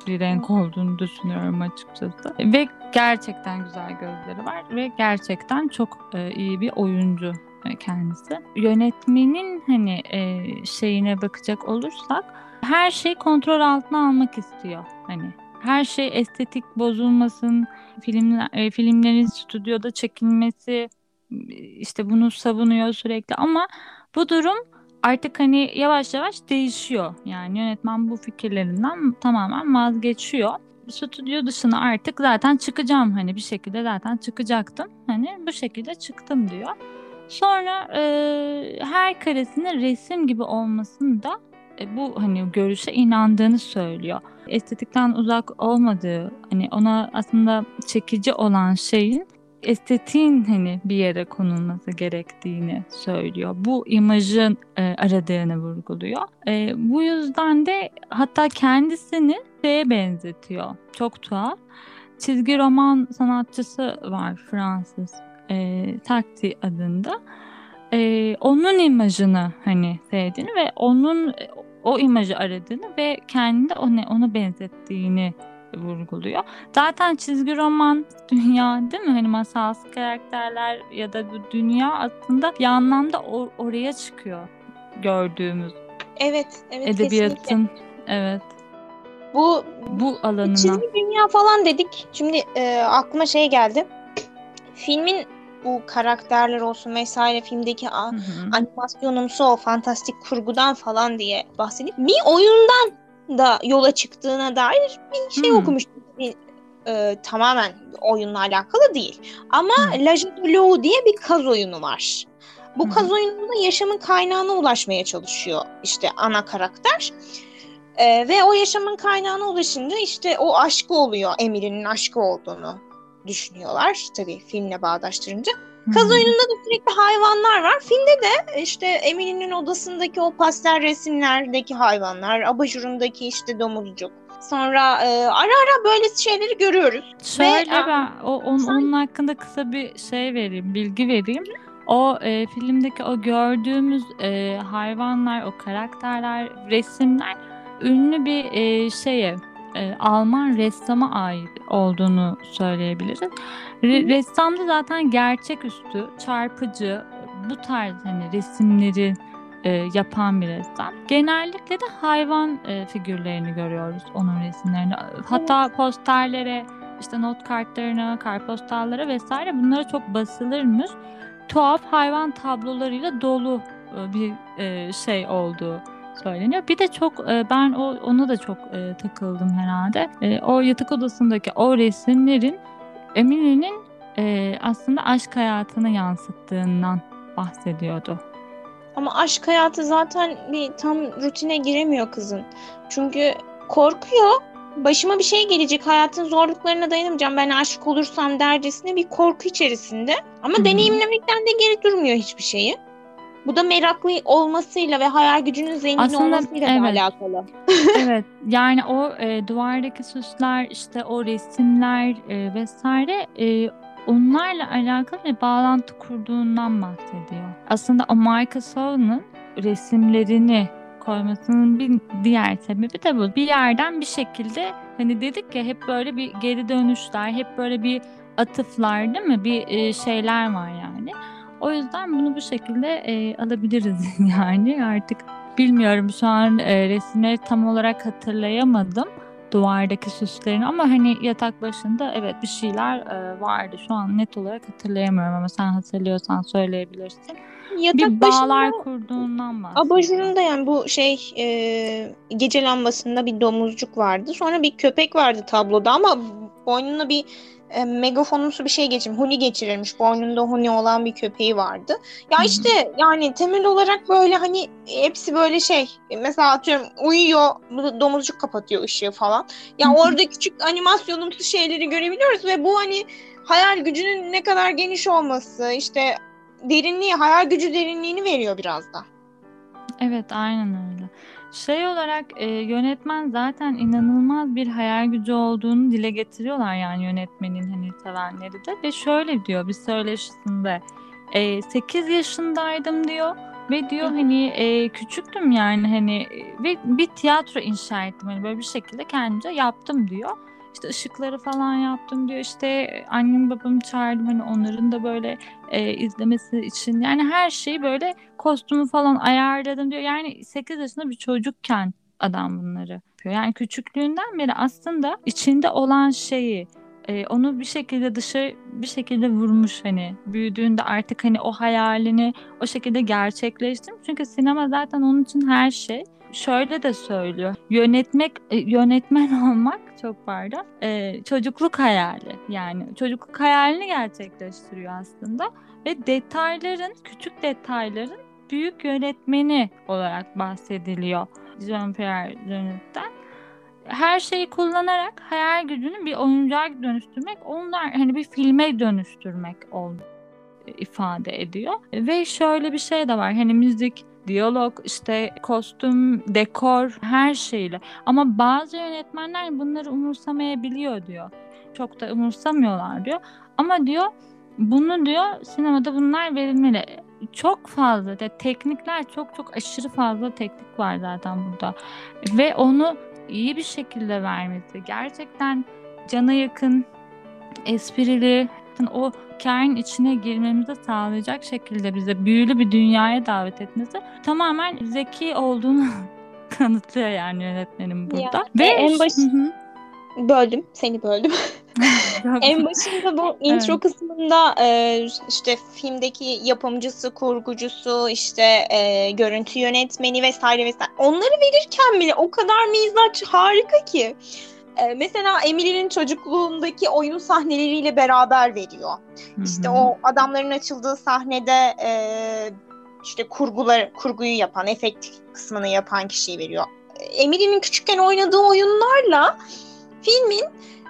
bir renk olduğunu düşünüyorum açıkçası. Ve gerçekten güzel gözleri var ve gerçekten çok e, iyi bir oyuncu kendisi. Yönetmenin hani e, şeyine bakacak olursak her şeyi kontrol altına almak istiyor hani her şey estetik bozulmasın, filmler, e, filmlerin stüdyoda çekilmesi işte bunu savunuyor sürekli ama bu durum artık hani yavaş yavaş değişiyor. Yani yönetmen bu fikirlerinden tamamen vazgeçiyor. Stüdyo dışına artık zaten çıkacağım hani bir şekilde zaten çıkacaktım. Hani bu şekilde çıktım diyor. Sonra e, her karesinin resim gibi olmasını da e, bu hani görüşe inandığını söylüyor. Estetikten uzak olmadığı, hani ona aslında çekici olan şeyin estetiğin hani bir yere konulması gerektiğini söylüyor. Bu imajın e, aradığını vurguluyor. E, bu yüzden de hatta kendisini şeye benzetiyor. Çok tuhaf. Çizgi roman sanatçısı var Fransız. E, Takti adında. E, onun imajını hani sevdiğini ve onun o imajı aradığını ve kendini ona, ona benzettiğini vurguluyor. Zaten çizgi roman dünya değil mi? Hani masalsı karakterler ya da bu dünya aslında bir anlamda or- oraya çıkıyor gördüğümüz. Evet, evet edebiyatın kesinlikle. evet. Bu bu alanına. Çizgi dünya falan dedik. Şimdi e, aklıma şey geldi. Filmin bu karakterler olsun vesaire filmdeki a- animasyonumsu o fantastik kurgudan falan diye bahsedip bir oyundan da yola çıktığına dair bir şey hmm. okumuştum. Bir, e, tamamen oyunla alakalı değil. Ama hmm. La Jeu diye bir kaz oyunu var. Bu hmm. kaz oyununda yaşamın kaynağına ulaşmaya çalışıyor işte ana karakter. Ee, ve o yaşamın kaynağına ulaşınca işte o aşkı oluyor. Emily'nin aşkı olduğunu düşünüyorlar. Tabii filmle bağdaştırınca. Kaz oyununda da sürekli hayvanlar var. Filmde de işte Emily'nin odasındaki o pastel resimlerdeki hayvanlar, abajurundaki işte domuzcuk. Sonra e, ara ara böyle şeyleri görüyoruz. Şöyle Ve, ben o, on, sen... onun hakkında kısa bir şey vereyim, bilgi vereyim. O e, filmdeki o gördüğümüz e, hayvanlar, o karakterler, resimler ünlü bir e, şeye e, Alman ressama ait olduğunu söyleyebiliriz. Re- ressam da zaten gerçeküstü, çarpıcı, bu tarz hani resimleri e, yapan bir ressam. Genellikle de hayvan e, figürlerini görüyoruz onun resimlerinde. Hatta posterlere, işte not kartlarına, kartpostallara vesaire bunlara çok basılırmış. Tuhaf hayvan tablolarıyla dolu e, bir e, şey olduğu söyleniyor. Bir de çok e, ben o ona da çok e, takıldım herhalde. E, o yatak odasındaki o resimlerin Emine'nin aslında aşk hayatını yansıttığından bahsediyordu. Ama aşk hayatı zaten bir tam rutine giremiyor kızın. Çünkü korkuyor başıma bir şey gelecek, hayatın zorluklarına dayanamayacağım, ben aşık olursam dercesine bir korku içerisinde. Ama hı. deneyimlemekten de geri durmuyor hiçbir şeyi. Bu da meraklı olmasıyla ve hayal gücünün zengin Aslında olmasıyla evet. alakalı. Evet yani o e, duvardaki süsler işte o resimler e, vesaire e, onlarla alakalı bir bağlantı kurduğundan bahsediyor. Aslında o Michael Sown'un resimlerini koymasının bir diğer sebebi de bu. Bir yerden bir şekilde hani dedik ya hep böyle bir geri dönüşler, hep böyle bir atıflar değil mi? Bir e, şeyler var yani. O yüzden bunu bu şekilde e, alabiliriz yani artık bilmiyorum şu an e, resimleri tam olarak hatırlayamadım duvardaki süslerini ama hani yatak başında evet bir şeyler e, vardı. Şu an net olarak hatırlayamıyorum ama sen hatırlıyorsan söyleyebilirsin. Yatak bir bağlar başında kurduğundan bahsediyor. abajurunda yani bu şey e, gece lambasında bir domuzcuk vardı. Sonra bir köpek vardı tabloda ama boynuna bir e, megafonumsu bir şey geçirmiş. Huni geçirilmiş. Boynunda huni olan bir köpeği vardı. Ya işte yani temel olarak böyle hani hepsi böyle şey. Mesela atıyorum uyuyor domuzcuk kapatıyor ışığı falan. Ya hı. orada küçük animasyonumsu şeyleri görebiliyoruz ve bu hani hayal gücünün ne kadar geniş olması işte derinliği, hayal gücü derinliğini veriyor biraz da. Evet aynen öyle. Şey olarak e, yönetmen zaten inanılmaz bir hayal gücü olduğunu dile getiriyorlar yani yönetmenin hani sevenleri de. Ve şöyle diyor bir söyleşisinde e, 8 yaşındaydım diyor. Ve diyor hani e, küçüktüm yani hani ve bir tiyatro inşa ettim. Hani böyle bir şekilde kendimce yaptım diyor. İşte ışıkları falan yaptım diyor işte annem babamı çağırdım hani onların da böyle e, izlemesi için yani her şeyi böyle kostümü falan ayarladım diyor. Yani 8 yaşında bir çocukken adam bunları yapıyor. Yani küçüklüğünden beri aslında içinde olan şeyi e, onu bir şekilde dışarı bir şekilde vurmuş hani büyüdüğünde artık hani o hayalini o şekilde gerçekleştirmiş. Çünkü sinema zaten onun için her şey. Şöyle de söylüyor. Yönetmek, e, yönetmen olmak çok pardon. e, çocukluk hayali. Yani çocukluk hayalini gerçekleştiriyor aslında ve detayların, küçük detayların büyük yönetmeni olarak bahsediliyor Jean-Pierre Jeunet'ten. Her şeyi kullanarak hayal gücünü bir oyuncağa dönüştürmek, onlar hani bir filme dönüştürmek oldu ifade ediyor. Ve şöyle bir şey de var. Hani müzik, diyalog, işte kostüm, dekor her şeyle. Ama bazı yönetmenler bunları umursamayabiliyor diyor. Çok da umursamıyorlar diyor. Ama diyor bunu diyor sinemada bunlar verilmeli. Çok fazla de teknikler çok çok aşırı fazla teknik var zaten burada. Ve onu iyi bir şekilde vermesi gerçekten cana yakın, esprili, o hikayenin içine girmemizi sağlayacak şekilde bize büyülü bir dünyaya davet etmesi tamamen zeki olduğunu kanıtlıyor yani yönetmenin burada. Ya, Ve en baş- Hı hı. Böldüm, seni böldüm. en başında bu intro Evet. kısmında e, işte filmdeki yapımcısı, kurgucusu, işte e, görüntü yönetmeni vesaire vesaire onları verirken bile o kadar mizaç harika ki. E, mesela Emily'nin çocukluğundaki oyun sahneleriyle beraber veriyor. İşte Hı hı. o adamların açıldığı sahnede e, işte kurgular kurguyu yapan, efekt kısmını yapan kişiyi veriyor. Emily'nin küçükken oynadığı oyunlarla filmin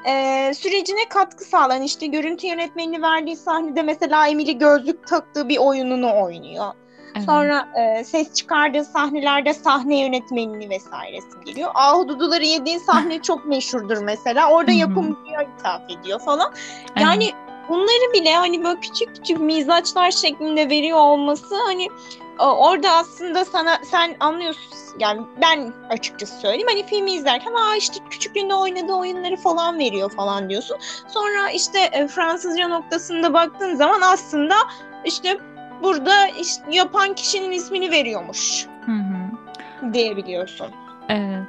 e, sürecine katkı sağlayan işte görüntü yönetmenini verdiği sahnede mesela Emily gözlük taktığı bir oyununu oynuyor. Evet. Sonra e, ses çıkardığı sahnelerde sahne yönetmenini vesairesi geliyor. Ahududuları yediği sahne çok meşhurdur mesela. Orada yapımcıya ithaf ediyor falan. Evet. Yani bunları bile hani böyle küçük küçük mizaçlar şeklinde veriyor olması hani o- orada aslında sana sen anlıyorsun yani ben açıkçası söyleyeyim hani filmi izlerken aa işte küçüklüğünde oynadığı oyunları falan veriyor falan diyorsun. Sonra işte e, Fransızca noktasında baktığın zaman aslında işte burada işte yapan kişinin ismini veriyormuş Hı hı. diyebiliyorsun. Evet.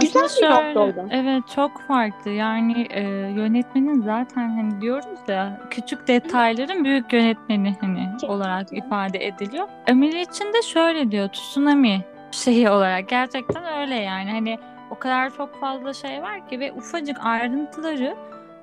Güzel Aslında bir nokta şöyle, orada. evet çok farklı. Yani e, yönetmenin zaten hani diyoruz ya küçük detayların büyük yönetmeni hani Kesinlikle. olarak ifade ediliyor. Emily için de şöyle diyor tsunami şeyi olarak gerçekten öyle yani hani o kadar çok fazla şey var ki ve ufacık ayrıntıları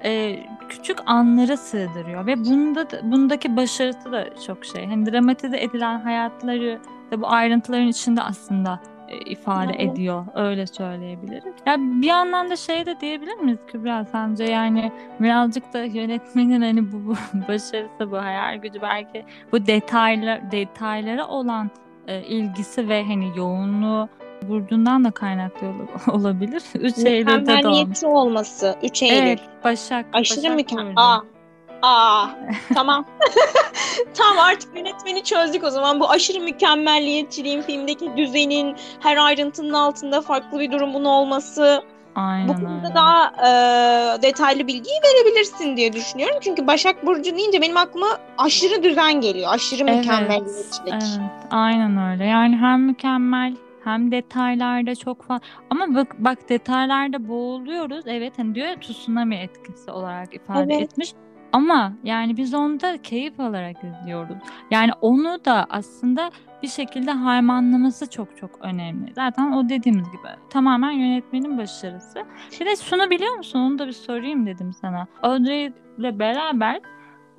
e, küçük anlara sığdırıyor ve bunda da- bundaki başarısı da çok şey. Hani dramatize edilen hayatları da bu ayrıntıların içinde aslında e, ifade Evet. ediyor. Öyle söyleyebiliriz. Ya bir yandan da şey de diyebilir miyiz Kübra sence yani birazcık da yönetmenin hani bu, bu başarısı bu hayal gücü belki bu detaylar detaylara olan e, ilgisi ve hani yoğunluğu Burcu'ndan da kaynaklı ol- olabilir. Üç Eylül'de de olmuş. Mükemmeliyetçi olması. 3 Eylül. Evet Başak. Aşırı Başak mükemmel. Aa. Aa. tamam. tamam artık yönetmeni çözdük o zaman. Bu aşırı mükemmelliyetçiliğin filmdeki düzenin her ayrıntının altında farklı bir durumun olması. Aynen Bu konuda öyle. daha e, detaylı bilgiyi verebilirsin diye düşünüyorum. Çünkü Başak Burcu deyince benim aklıma aşırı düzen geliyor. Aşırı Evet, mükemmelliyetçilik. Evet, aynen öyle. Yani hem mükemmel hem detaylarda çok fazla ama bak bak detaylarda boğuluyoruz. Evet hani diyor ya tsunami etkisi olarak ifade Evet. etmiş. Ama yani biz onda keyif alarak izliyoruz. Yani onu da aslında bir şekilde harmanlaması çok çok önemli. Zaten o dediğimiz gibi tamamen yönetmenin başarısı. Bir de şunu biliyor musun? Onu da bir sorayım dedim sana. Audrey ile beraber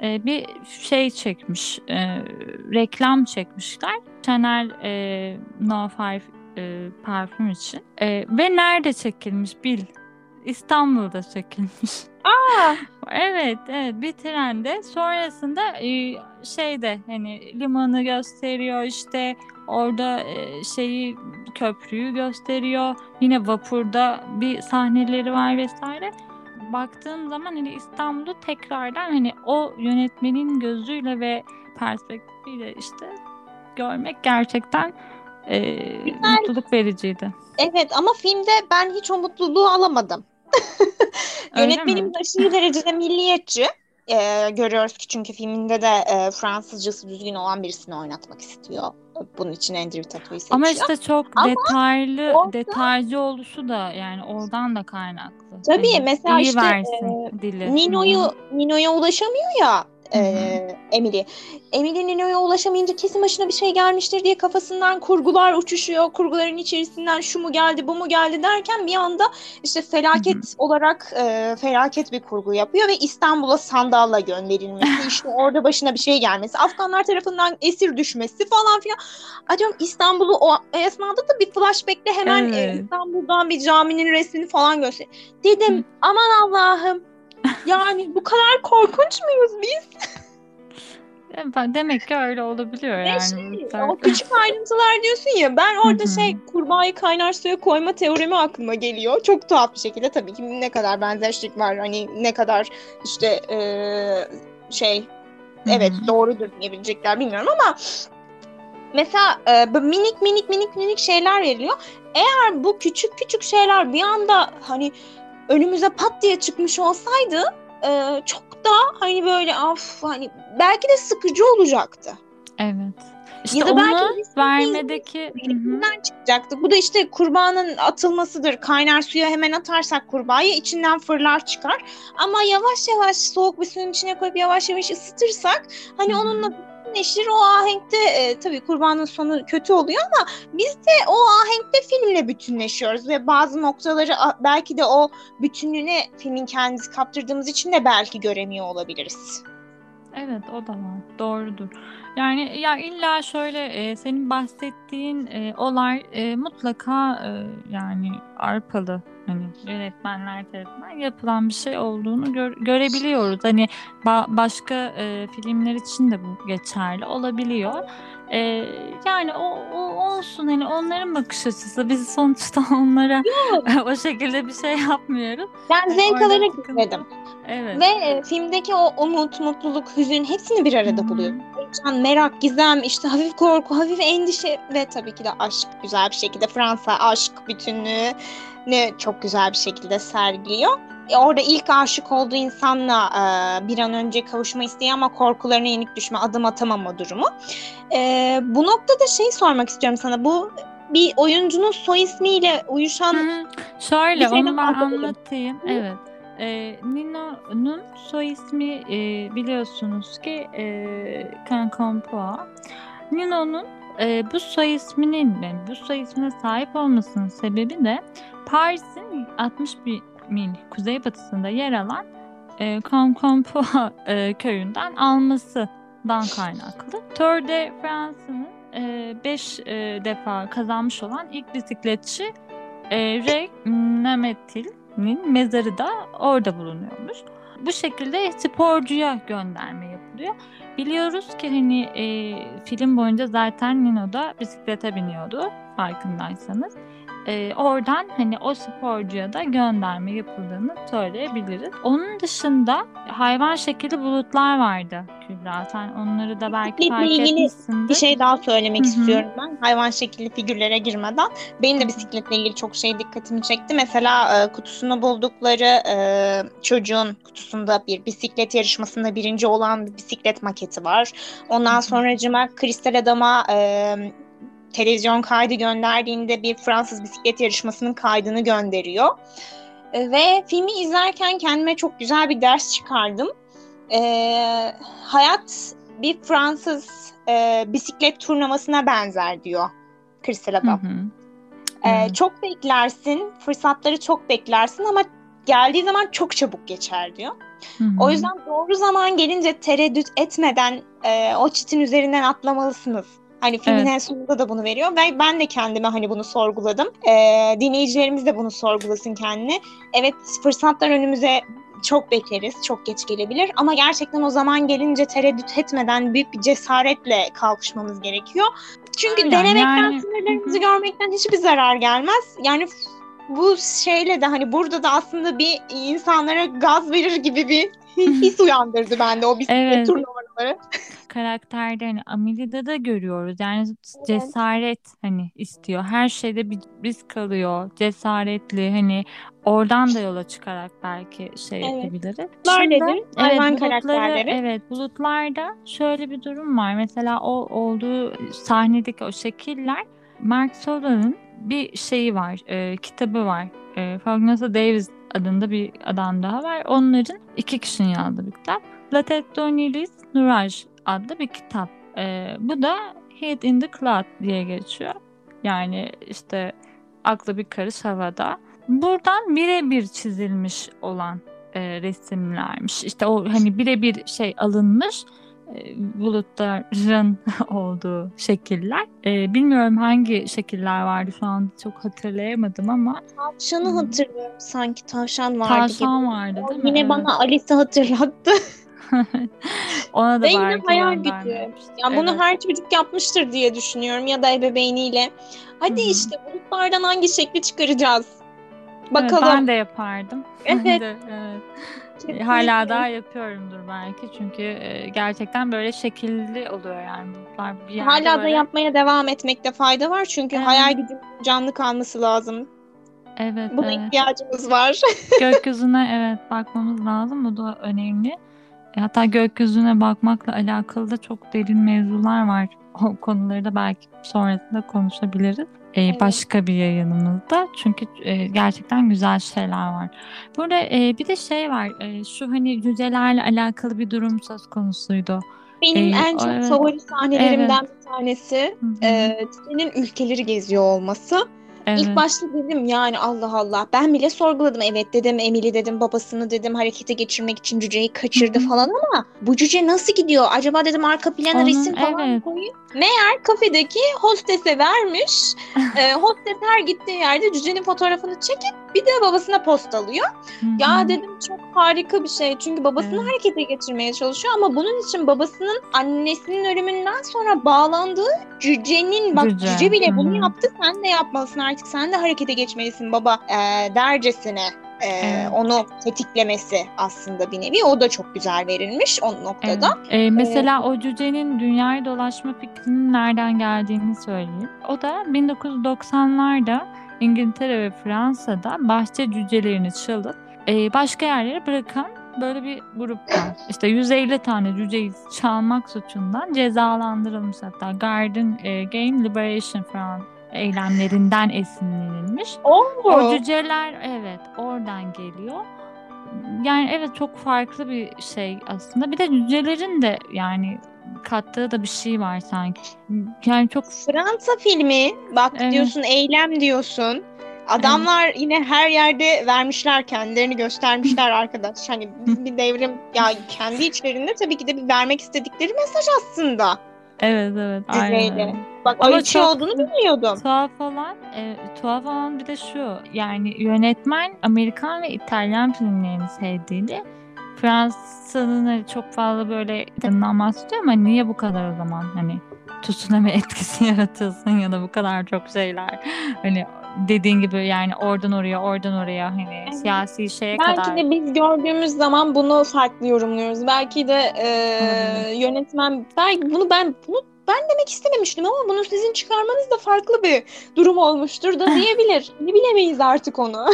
e, bir şey çekmiş, e, reklam çekmişler. Chanel e, No 5 e, parfüm için. E, ve nerede çekilmiş bil. İstanbul'da çekilmiş. Aa, Evet, evet bir trende. Sonrasında e, şeyde hani limanı gösteriyor işte orada e, şeyi köprüyü gösteriyor. Yine vapurda bir sahneleri var vesaire. Baktığın zaman hani İstanbul'u tekrardan hani o yönetmenin gözüyle ve perspektifiyle işte görmek gerçekten e, mutluluk vericiydi. evet ama filmde ben hiç o mutluluğu alamadım. Yönetmenim de aşırı derecede milliyetçi. Ee, görüyoruz ki çünkü filminde de e, Fransızcası düzgün olan birisini oynatmak istiyor. Bunun için Andrew Tato'yu seçiyor. Ama işte çok Ama detaylı, orada- detaycı oluşu da yani oradan da kaynaklı. Tabii, Hani mesela işte, versin dili. Nino'yu. Nino'ya ulaşamıyor ya. E, Emily. Emily Nino'ya ulaşamayınca kesin başına bir şey gelmiştir diye kafasından kurgular uçuşuyor. Kurguların içerisinden şu mu geldi bu mu geldi derken bir anda işte felaket Hı olarak e, felaket bir kurgu yapıyor ve İstanbul'a sandalla gönderilmesi işte orada başına bir şey gelmesi Afganlar tarafından esir düşmesi falan filan. Acaba İstanbul'u o esnada da bir flashback'le hemen e, Evet. İstanbul'dan bir caminin resmini falan göster. Dedim aman Allah'ım yani bu kadar korkunç muyuz biz? Demek ki öyle olabiliyor yani. şey, o küçük ayrıntılar diyorsun ya ben orada şey kurbağayı kaynar suya koyma teoremi aklıma geliyor. Çok tuhaf bir şekilde tabii ki ne kadar benzerlik var hani ne kadar işte eee, şey Hı evet doğrudur diyebilecekler bilmiyorum ama mesela e, minik minik minik minik şeyler veriliyor. Eğer bu küçük küçük şeyler bir anda hani önümüze pat diye çıkmış olsaydı e, çok da hani böyle af hani belki de sıkıcı olacaktı. Evet. İşte Ya da belki vermedeki. İçinden çıkacaktı. Bu da işte kurbağanın atılmasıdır. Kaynar suya hemen atarsak kurbağayı içinden fırlar çıkar. Ama yavaş yavaş soğuk bir suyun içine koyup yavaş yavaş ısıtırsak hani Hı hı. onunla bütünleşir. O ahenkte e, tabii kurbanın sonu kötü oluyor ama biz de o ahenkte filmle bütünleşiyoruz ve bazı noktaları belki de o bütünlüğüne filmin kendisi kaptırdığımız için de belki göremiyor olabiliriz. Evet o da var. Doğrudur. Yani ya illa şöyle e, senin bahsettiğin e, olay e, mutlaka e, yani arpalı hani yönetmenler tarafından yapılan bir şey olduğunu gör- görebiliyoruz. Hani ba- başka e, filmler için de bu geçerli olabiliyor. E, yani o, o olsun hani onların bakış açısı. Biz sonuçta onlara o şekilde bir şey yapmıyoruz. Ben zevk Orada alarak izledim. Evet. Ve e, filmdeki o umut, mutluluk, hüzün hepsini bir arada Hı. buluyor. Heyecan, merak, gizem, işte hafif korku, hafif endişe ve tabii ki de aşk güzel bir şekilde Fransa aşk bütünlüğü ne çok güzel bir şekilde sergiliyor. E, orada ilk aşık olduğu insanla e, bir an önce kavuşma isteği ama korkularına yenik düşme, adım atamama durumu. E, bu noktada şey sormak istiyorum sana. Bu bir oyuncunun soy ismiyle uyuşan. Şöyle şeyden onu ben anlatayım. Hı. Evet. Ee, Nino'nun soy ismi e, biliyorsunuz ki e, Kankompoa. Nino'nun e, bu soy isminin bu soy ismine sahip olmasının sebebi de Paris'in 60 bin mil kuzeybatısında yer alan e, Kankompoa e, köyünden almasından kaynaklı. Tour de France'ın 5 defa kazanmış olan ilk bisikletçi e, Ray Nemetil'in mezarı da orada bulunuyormuş. Bu şekilde sporcuya gönderme yapılıyor. Biliyoruz ki hani e, film boyunca zaten Nino da bisiklete biniyordu farkındaysanız e, oradan hani o sporcuya da gönderme yapıldığını söyleyebiliriz. Onun dışında hayvan şekilli bulutlar vardı Kübra. Sen onları da belki Bisikletle fark ilgili etmişsindir. Bir şey daha söylemek Hı hı. istiyorum ben. Hayvan şekilli figürlere girmeden. Benim de bisikletle ilgili çok şey dikkatimi çekti. Mesela e, kutusunu buldukları e, çocuğun kutusunda bir bisiklet yarışmasında birinci olan bir bisiklet maketi var. Ondan hı. sonracıma Kristal Adam'a e, televizyon kaydı gönderdiğinde bir Fransız bisiklet yarışmasının kaydını gönderiyor. E, ve filmi izlerken kendime çok güzel bir ders çıkardım. E, hayat bir Fransız e, bisiklet turnuvasına benzer diyor Kristal Hı hı. E, Evet. çok beklersin, fırsatları çok beklersin ama geldiği zaman çok çabuk geçer diyor. Hı hı. O yüzden doğru zaman gelince tereddüt etmeden e, o çitin üzerinden atlamalısınız. Hani filmin Evet. en sonunda da bunu veriyor ve ben de kendime hani bunu sorguladım. E, dinleyicilerimiz de bunu sorgulasın kendine. Evet fırsatlar önümüze çok bekleriz, çok geç gelebilir ama gerçekten o zaman gelince tereddüt etmeden büyük bir cesaretle kalkışmamız gerekiyor. Çünkü Aynen, denemekten, yani- sınırlarımızı görmekten hiçbir zarar gelmez. Yani bu şeyle de hani burada da aslında bir insanlara gaz verir gibi bir his uyandırdı bende o bisiklet Evet. turnuvaları. karakterde hani Amelia'da da görüyoruz. Yani cesaret hani istiyor. Her şeyde bir risk alıyor. Cesaretli hani oradan da yola çıkarak belki şey Evet. yapabiliriz. Bulutlar Şimdi, dedin, hayvan karakterleri. Evet bulutlarda şöyle bir durum var. Mesela o olduğu sahnedeki o şekiller Mark Sola'nın bir şeyi var. e, kitabı var. E, Fagnasa Davis adında bir adam daha var. Onların iki kişinin yazdığı bir kitap. La Tête d'Onilis Nuraj adlı bir kitap. E, bu da Head in the Cloud diye geçiyor. Yani işte aklı bir karış havada. Buradan birebir çizilmiş olan e, resimlermiş. İşte o hani birebir şey alınmış e, bulutların olduğu şekiller. E, bilmiyorum hangi şekiller vardı şu an çok hatırlayamadım ama Tavşanı Hmm. hatırlıyorum sanki tavşan vardı tavşan gibi. vardı O değil mi? yine Evet. bana Alice'i hatırlattı. Ona da Ve yine hayal gücü. Yani bunu Evet. her çocuk yapmıştır diye düşünüyorum ya da ebeveyniyle. Hadi Hı hı. işte bulutlardan hangi şekli çıkaracağız? Evet, Bakalım. ben de yapardım. Evet. de, evet. Kesinlikle. Hala daha yapıyorumdur belki çünkü e, gerçekten böyle şekilli oluyor yani bulutlar bir Hala da böyle. yapmaya devam etmekte fayda var çünkü Evet. hayal gücümüzün canlı kalması lazım. Evet, Buna evet. ihtiyacımız var. Gökyüzüne evet bakmamız lazım. Bu da önemli. E, Hatta gökyüzüne bakmakla alakalı da çok derin mevzular var. O konuları da belki sonrasında konuşabiliriz. E, Evet. Başka bir yayınımızda. Çünkü e, gerçekten güzel şeyler var. Burada e, bir de şey var. e, şu hani cücelerle alakalı bir durum söz konusuydu. Benim Ee, en çok evet. favori sahnelerimden bir tanesi e, senin ülkeleri geziyor olması. Evet. İlk başta dedim yani Allah Allah ben bile sorguladım evet dedim Emily dedim babasını dedim harekete geçirmek için cüceyi kaçırdı falan ama bu cüce nasıl gidiyor acaba dedim arka plana Onun- resim falan evet. koyayım. Meğer kafedeki hostese vermiş e, hostes her gittiği yerde cücenin fotoğrafını çekip bir de babasına post alıyor. Ya dedim çok harika bir şey çünkü babasını Evet. harekete geçirmeye çalışıyor ama bunun için babasının annesinin ölümünden sonra bağlandığı cücenin bak Cüce, cüce, bile bunu yaptı sen de yapmalısın artık sen de harekete geçmelisin baba e, dercesine e, Evet. onu tetiklemesi aslında bir nevi o da çok güzel verilmiş o noktada. Evet. Ee, mesela o cücenin dünyayı dolaşma fikrinin nereden geldiğini söyleyeyim. O da 1990'larda İngiltere ve Fransa'da bahçe cücelerini çalıp e, başka yerlere bırakan böyle bir grup var. İşte 150 tane cüceyi çalmak suçundan cezalandırılmış hatta Garden e, Game Liberation falan eylemlerinden esinlenilmiş. O Oo. cüceler evet oradan geliyor. Yani evet çok farklı bir şey aslında. Bir de cücelerin de yani kattığı da bir şey var sanki. Yani çok Fransa filmi bak Evet. diyorsun eylem diyorsun. Adamlar yine her yerde vermişler kendilerini göstermişler arkadaş. Hani bir devrim ya kendi içlerinde tabii ki de bir vermek istedikleri mesaj aslında. Evet evet. Aynen. Bak Ama şey çok- olduğunu bilmiyordum. Tuhaf olan, e, tuhaf olan bir de şu. Yani yönetmen Amerikan ve İtalyan filmlerini sevdiğini Fransa'nın hani çok fazla böyle tadından bahsediyor ama niye bu kadar o zaman hani tsunami etkisi yaratılsın ya da bu kadar çok şeyler hani dediğin gibi yani oradan oraya oradan oraya hani Evet. siyasi şeye Belki kadar de biz gördüğümüz zaman bunu farklı yorumluyoruz. Belki de e, yönetmen belki bunu ben bunu ben demek istememiştim ama bunu sizin çıkarmanız da farklı bir durum olmuştur da diyebilir. Ne bilemeyiz artık onu.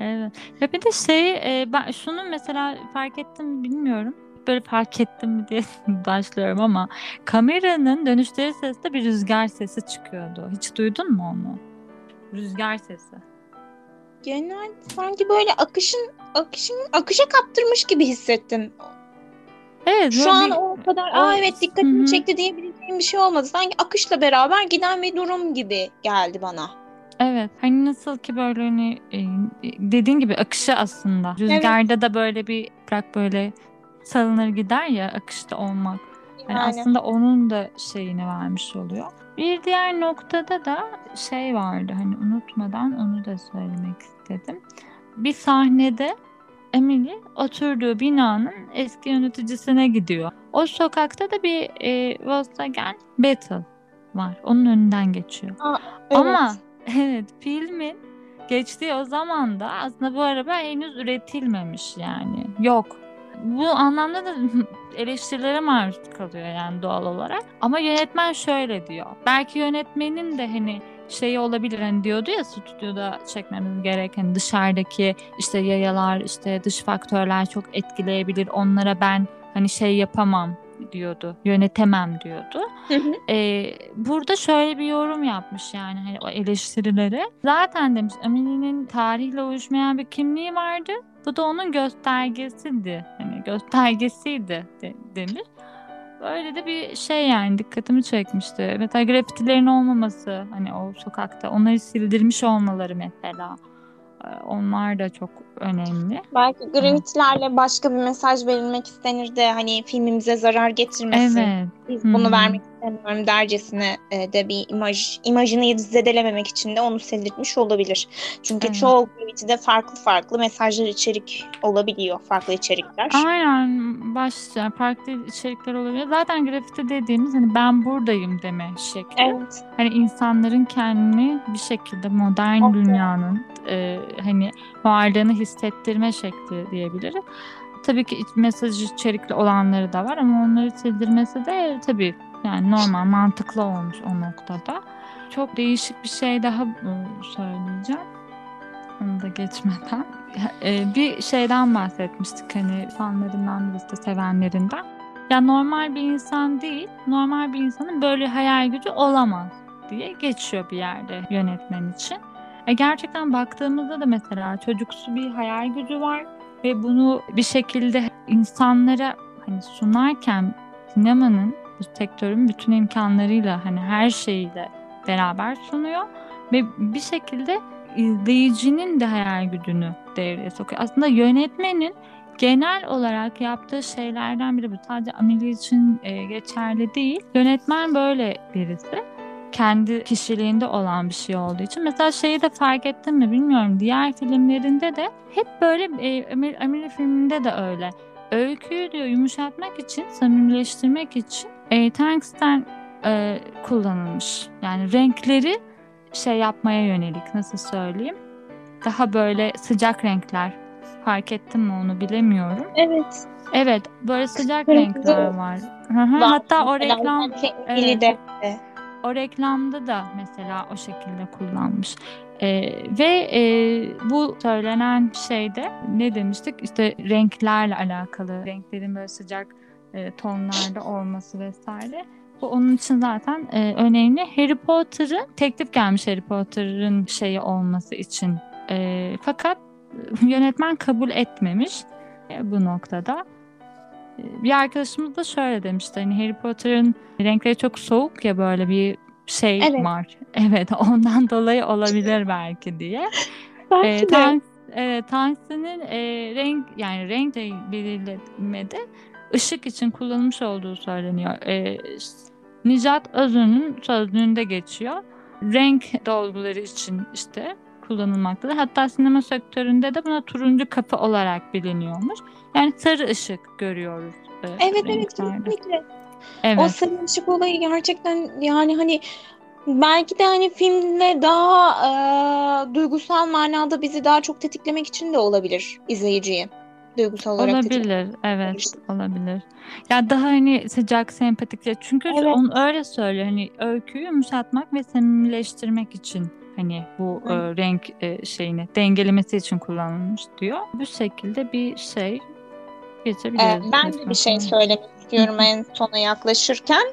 Evet. Ya bir de şey e, ben şunu mesela fark ettim mi bilmiyorum. Böyle fark ettim mi diye başlıyorum ama kameranın dönüşleri sesinde bir rüzgar sesi çıkıyordu. Hiç duydun mu onu? Rüzgar sesi. Genel sanki böyle akışın akışın akışa kaptırmış gibi hissettim. Evet. Şu an bir- o kadar aa evet dikkatimi Hı hı. çekti diyebileceğim bir şey olmadı. Sanki akışla beraber giden bir durum gibi geldi bana. Evet. Hani nasıl ki böyle hani e, dediğin gibi akışı aslında. Rüzgarda da böyle bir bırak böyle salınır gider ya akışta olmak. Yani Yani. aslında onun da şeyini vermiş oluyor. Bir diğer noktada da şey vardı hani unutmadan onu da söylemek istedim. Bir sahnede Emily oturduğu binanın eski yöneticisine gidiyor. O sokakta da bir e, Volkswagen Beetle var. Onun önünden geçiyor. Evet. Ama evet filmin geçtiği o zaman da aslında bu araba henüz üretilmemiş yani. Yok. Bu anlamda da eleştirilere maruz kalıyor yani doğal olarak. Ama yönetmen şöyle diyor. Belki yönetmenin de hani şeyi olabilir hani diyordu ya stüdyoda çekmemiz gereken dışarıdaki işte yayalar işte dış faktörler çok etkileyebilir. Onlara ben hani şey yapamam diyordu. Yönetemem diyordu. Hı hı. Ee, burada şöyle bir yorum yapmış yani hani o eleştirilere. Zaten demiş Emine'nin tarihle uyuşmayan bir kimliği vardı. Bu da onun göstergesiydi. Hani göstergesiydi de- demiş. Böyle de bir şey yani dikkatimi çekmişti. Mesela grafitilerin olmaması hani o sokakta onları sildirmiş olmaları mesela. Ee, Onlar da çok önemli. Belki grafitilerle başka bir mesaj verilmek istenir de hani filmimize zarar getirmesin. Evet. Biz bunu hı. vermek istemiyorum dercesine e, de bir imaj imajını zedelememek için de onu sildirtmiş olabilir. Çünkü Evet. çoğu gravitide farklı farklı mesajlar içerik olabiliyor. Farklı içerikler. Aynen başta farklı içerikler olabilir. Zaten grafiti dediğimiz hani ben buradayım deme şekli. Evet. Hani insanların kendini bir şekilde modern Evet. dünyanın e, hani varlığını hissettirme şekli diyebiliriz. Tabii ki mesaj içerikli olanları da var ama onları sildirmesi de tabii yani normal mantıklı olmuş o noktada. Çok değişik bir şey daha e, söyleyeceğim. Onu da geçmeden. E, bir şeyden bahsetmiştik hani fanlarından birisi de sevenlerinden. Ya normal bir insan değil, normal bir insanın böyle hayal gücü olamaz diye geçiyor bir yerde yönetmen için. E gerçekten baktığımızda da mesela çocuksu bir hayal gücü var ve bunu bir şekilde insanlara hani sunarken sinemanın bu sektörün bütün imkanlarıyla hani her şeyiyle beraber sunuyor ve bir şekilde izleyicinin de hayal gücünü devreye sokuyor. Aslında yönetmenin genel olarak yaptığı şeylerden biri bu. Sadece Amelie için e, geçerli değil. Yönetmen böyle birisi. Kendi kişiliğinde olan bir şey olduğu için. Mesela şeyi de fark ettin mi bilmiyorum. Diğer filmlerinde de hep böyle e, Amelie filminde de öyle. Öyküyü diyor yumuşatmak için, samimileştirmek için e, tungsten e, kullanılmış. Yani renkleri şey yapmaya yönelik nasıl söyleyeyim? Daha böyle sıcak renkler. Fark ettin mi onu bilemiyorum. Evet. Evet, böyle sıcak Kırmızı renkler var. Hatta o reklam evet. de. o reklamda da mesela o şekilde kullanmış. Ee, ve e, bu söylenen şeyde ne demiştik? İşte renklerle alakalı, renklerin böyle sıcak e, tonlarda olması vesaire. Bu onun için zaten e, önemli. Harry Potter'ın teklif gelmiş Harry Potter'ın şeyi olması için. E, fakat e, yönetmen kabul etmemiş e, bu noktada. E, Bir arkadaşımız da şöyle demişti. Hani Harry Potter'ın renkleri çok soğuk ya böyle bir şey Evet. var. Evet ondan dolayı olabilir belki diye. Belki E, de. Tank, evet, Tungsten'in e, renk yani renk belirlemede ışık için kullanılmış olduğu söyleniyor. E, Nicat Özün'ün sözlüğünde geçiyor. Renk dolguları için işte kullanılmaktadır. Hatta sinema sektöründe de buna turuncu kapı olarak biliniyormuş. Yani sarı ışık görüyoruz. E, evet renklerde. evet kesinlikle. Evet. O sarı ışık olayı gerçekten yani hani belki de hani filmle daha e, duygusal manada bizi daha çok tetiklemek için de olabilir izleyiciyi. Duygusal olarak olabilir. Evet, olabilir. Ya daha hani sıcak, sempatik. Çünkü evet. onu öyle söylüyor. Hani öyküyü yumuşatmak ve samimileştirmek için hani bu e, renk e, şeyini dengelemesi için kullanılmış diyor. Bu şekilde bir şey geçebiliriz. Ee, ben de bir şey söylemek istiyorum en sona yaklaşırken.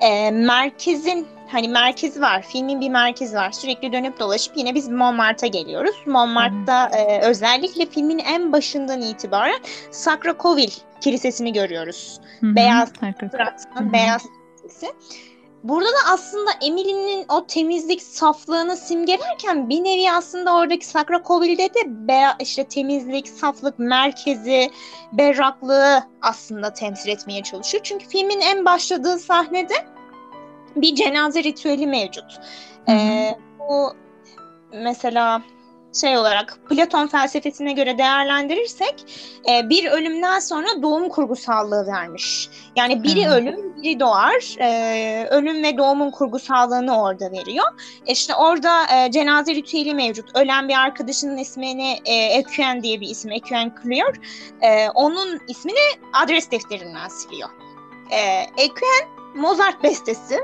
Ee, merkezin hani merkez var. Filmin bir merkezi var. Sürekli dönüp dolaşıp yine biz Montmartre'a geliyoruz. Montmartre'da e, özellikle filmin en başından itibaren Sacra-Coville Kilisesi'ni görüyoruz. Hı-hı. Beyaz Fransa'nın beyaz kilisesi. Burada da aslında Emily'nin o temizlik saflığını simgelerken bir nevi aslında oradaki Sacra Coville'de de be, işte temizlik, saflık merkezi, berraklığı aslında temsil etmeye çalışıyor. Çünkü filmin en başladığı sahnede bir cenaze ritüeli mevcut. Ee, bu mesela şey olarak Platon felsefesine göre değerlendirirsek e, bir ölümden sonra doğum kurgusallığı vermiş. Yani biri hmm. ölüm, biri doğar. E, ölüm ve doğumun kurgusallığını orada veriyor. İşte orada e, cenaze ritüeli mevcut. Ölen bir arkadaşının ismini e, Ekuen diye bir isim, Ekuen Clear. E, onun ismini adres defterinden siliyor. E, Ekuen Mozart bestesi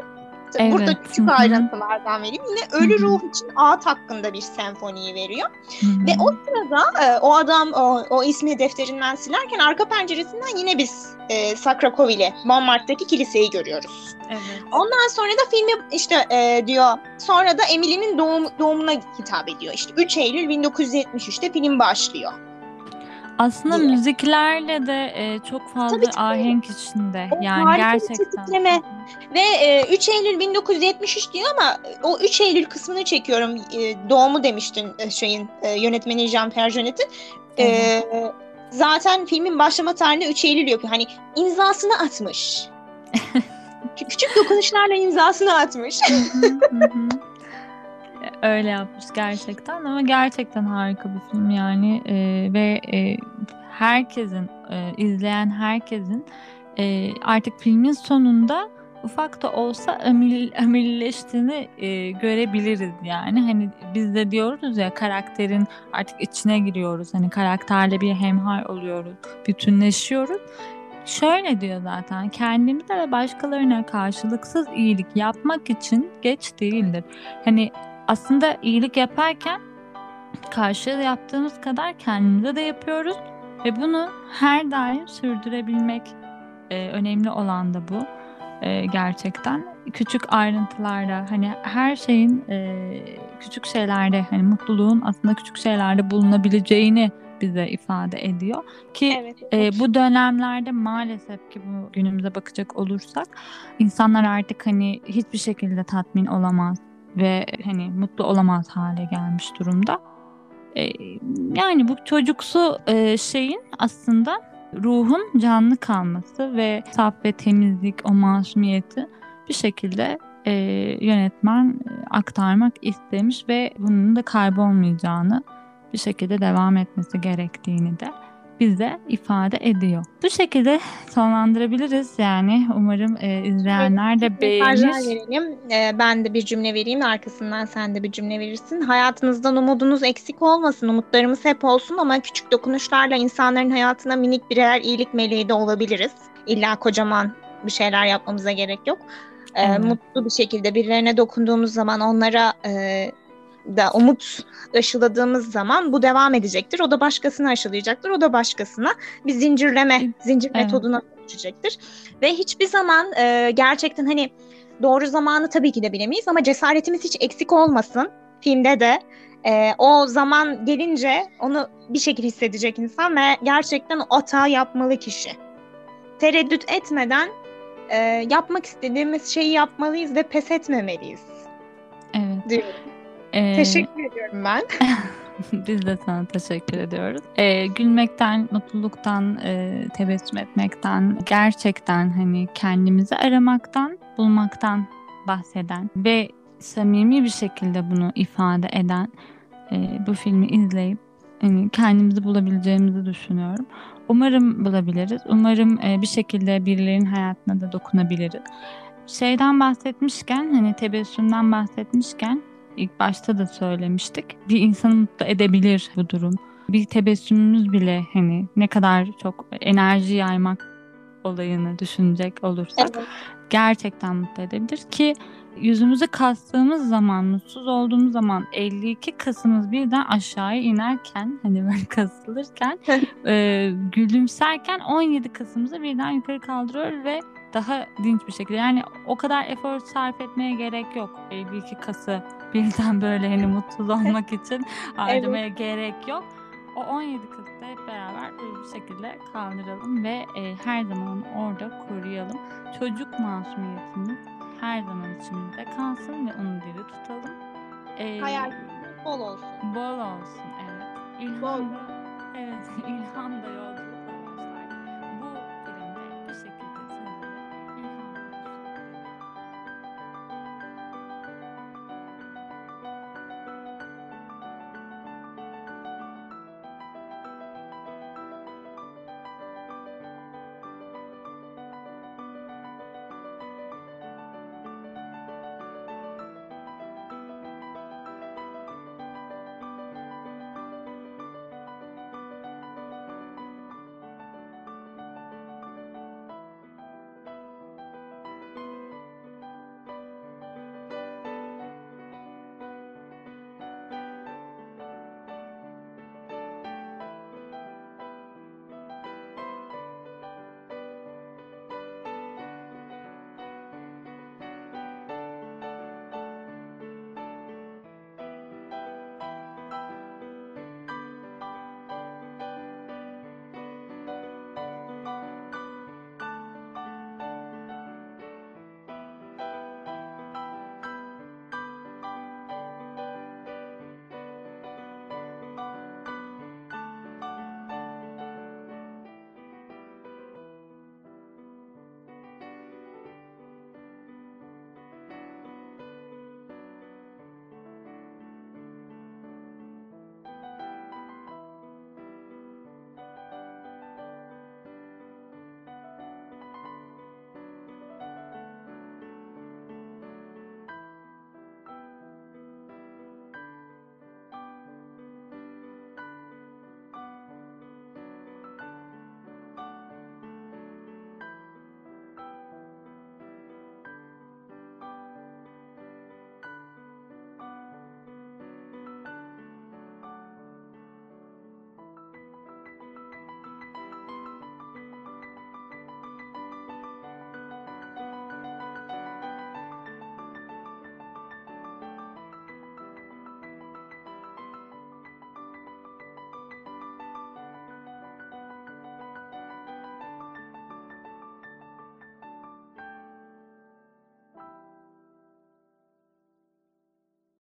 Evet. Burada küçük ayrıntılardan vereyim. Yine ölü ruh için ağıt hakkında bir senfoniyi veriyor. Ve o sırada e, o adam o, o ismi defterinden silerken arka penceresinden yine biz e, Sakrakovile, Montmartre'daki kiliseyi görüyoruz. Evet. Ondan sonra da filmi işte e, diyor sonra da Emily'nin doğum, doğumuna hitap ediyor. İşte 3 Eylül 1973'te film başlıyor. Aslında diye. müziklerle de e, çok fazla Tabii, ahenk içinde. O yani gerçekten. Ve e, 3 Eylül 1973 diyor ama o 3 Eylül kısmını çekiyorum. E, doğumu demiştin e, şeyin e, yönetmeni Jean-Pierre Jonet'in. E, zaten filmin başlama tarihi 3 Eylül yapıyor. Hani imzasını atmış. Küçük dokunuşlarla imzasını atmış. Öyle yapmış gerçekten ama gerçekten harika bir film yani e, ve e, herkesin e, izleyen herkesin e, artık filmin sonunda ufak da olsa amil, amilleştiğini e, görebiliriz yani. Hani biz de diyoruz ya karakterin artık içine giriyoruz. Hani karakterle bir hemhal oluyoruz, bütünleşiyoruz. Şöyle diyor zaten kendimize ve başkalarına karşılıksız iyilik yapmak için geç değildir. Hani aslında iyilik yaparken karşıya yaptığımız kadar kendimize de yapıyoruz ve bunu her daim sürdürebilmek e, önemli olan da bu e, gerçekten küçük ayrıntılarda hani her şeyin e, küçük şeylerde hani mutluluğun aslında küçük şeylerde bulunabileceğini bize ifade ediyor ki evet, evet. E, bu dönemlerde maalesef ki bu günümüze bakacak olursak insanlar artık hani hiçbir şekilde tatmin olamaz ve hani mutlu olamaz hale gelmiş durumda. E, yani bu çocuksu e, şeyin aslında ruhun canlı kalması ve saf ve temizlik, o masumiyeti bir şekilde e, yönetmen aktarmak istemiş ve bunun da kaybolmayacağını bir şekilde devam etmesi gerektiğini de bize ifade ediyor. Bu şekilde sonlandırabiliriz yani. Umarım e, izleyenler de beğenir. verelim. E, ben de bir cümle vereyim. Arkasından sen de bir cümle verirsin. Hayatınızdan umudunuz eksik olmasın. Umutlarımız hep olsun ama küçük dokunuşlarla insanların hayatına minik birer iyilik meleği de olabiliriz. İlla kocaman bir şeyler yapmamıza gerek yok. E, evet. Mutlu bir şekilde birilerine dokunduğumuz zaman onlara e, da umut aşıladığımız zaman bu devam edecektir. O da başkasına aşılayacaktır. O da başkasına bir zincirleme, zincir evet. metoduna dönüşecektir. Ve hiçbir zaman e, gerçekten hani doğru zamanı tabii ki de bilemeyiz ama cesaretimiz hiç eksik olmasın. Filmde de e, o zaman gelince onu bir şekilde hissedecek insan ve gerçekten o hata yapmalı kişi. Tereddüt etmeden e, yapmak istediğimiz şeyi yapmalıyız ve pes etmemeliyiz. Evet. Diyorum. Ee, teşekkür ediyorum ben. Biz de sana teşekkür ediyoruz. Ee, gülmekten, mutluluktan, e, tebessüm etmekten, gerçekten hani kendimizi aramaktan bulmaktan bahseden ve samimi bir şekilde bunu ifade eden e, bu filmi izleyip hani kendimizi bulabileceğimizi düşünüyorum. Umarım bulabiliriz. Umarım e, bir şekilde birilerinin hayatına da dokunabiliriz. Şeyden bahsetmişken hani tebessümden bahsetmişken ilk başta da söylemiştik. Bir insanı mutlu edebilir bu durum. Bir tebessümümüz bile hani ne kadar çok enerji yaymak olayını düşünecek olursak Evet. gerçekten mutlu edebilir ki yüzümüzü kastığımız zaman, mutsuz olduğumuz zaman 52 kasımız birden aşağıya inerken hani böyle kasılırken e, gülümserken 17 kasımızı birden yukarı kaldırıyor ve daha dinç bir şekilde yani o kadar efor sarf etmeye gerek yok 52 kası birden böyle hani mutsuz olmak için harcamaya gerek yok. O 17 kası da hep beraber bir şekilde kaldıralım ve e, her zaman orada koruyalım. Çocuk masumiyetimiz her zaman içimizde kalsın ve onu diri tutalım. E, Hayalimiz bol olsun. Bol olsun evet. İlham Bol. da, evet ilham da yol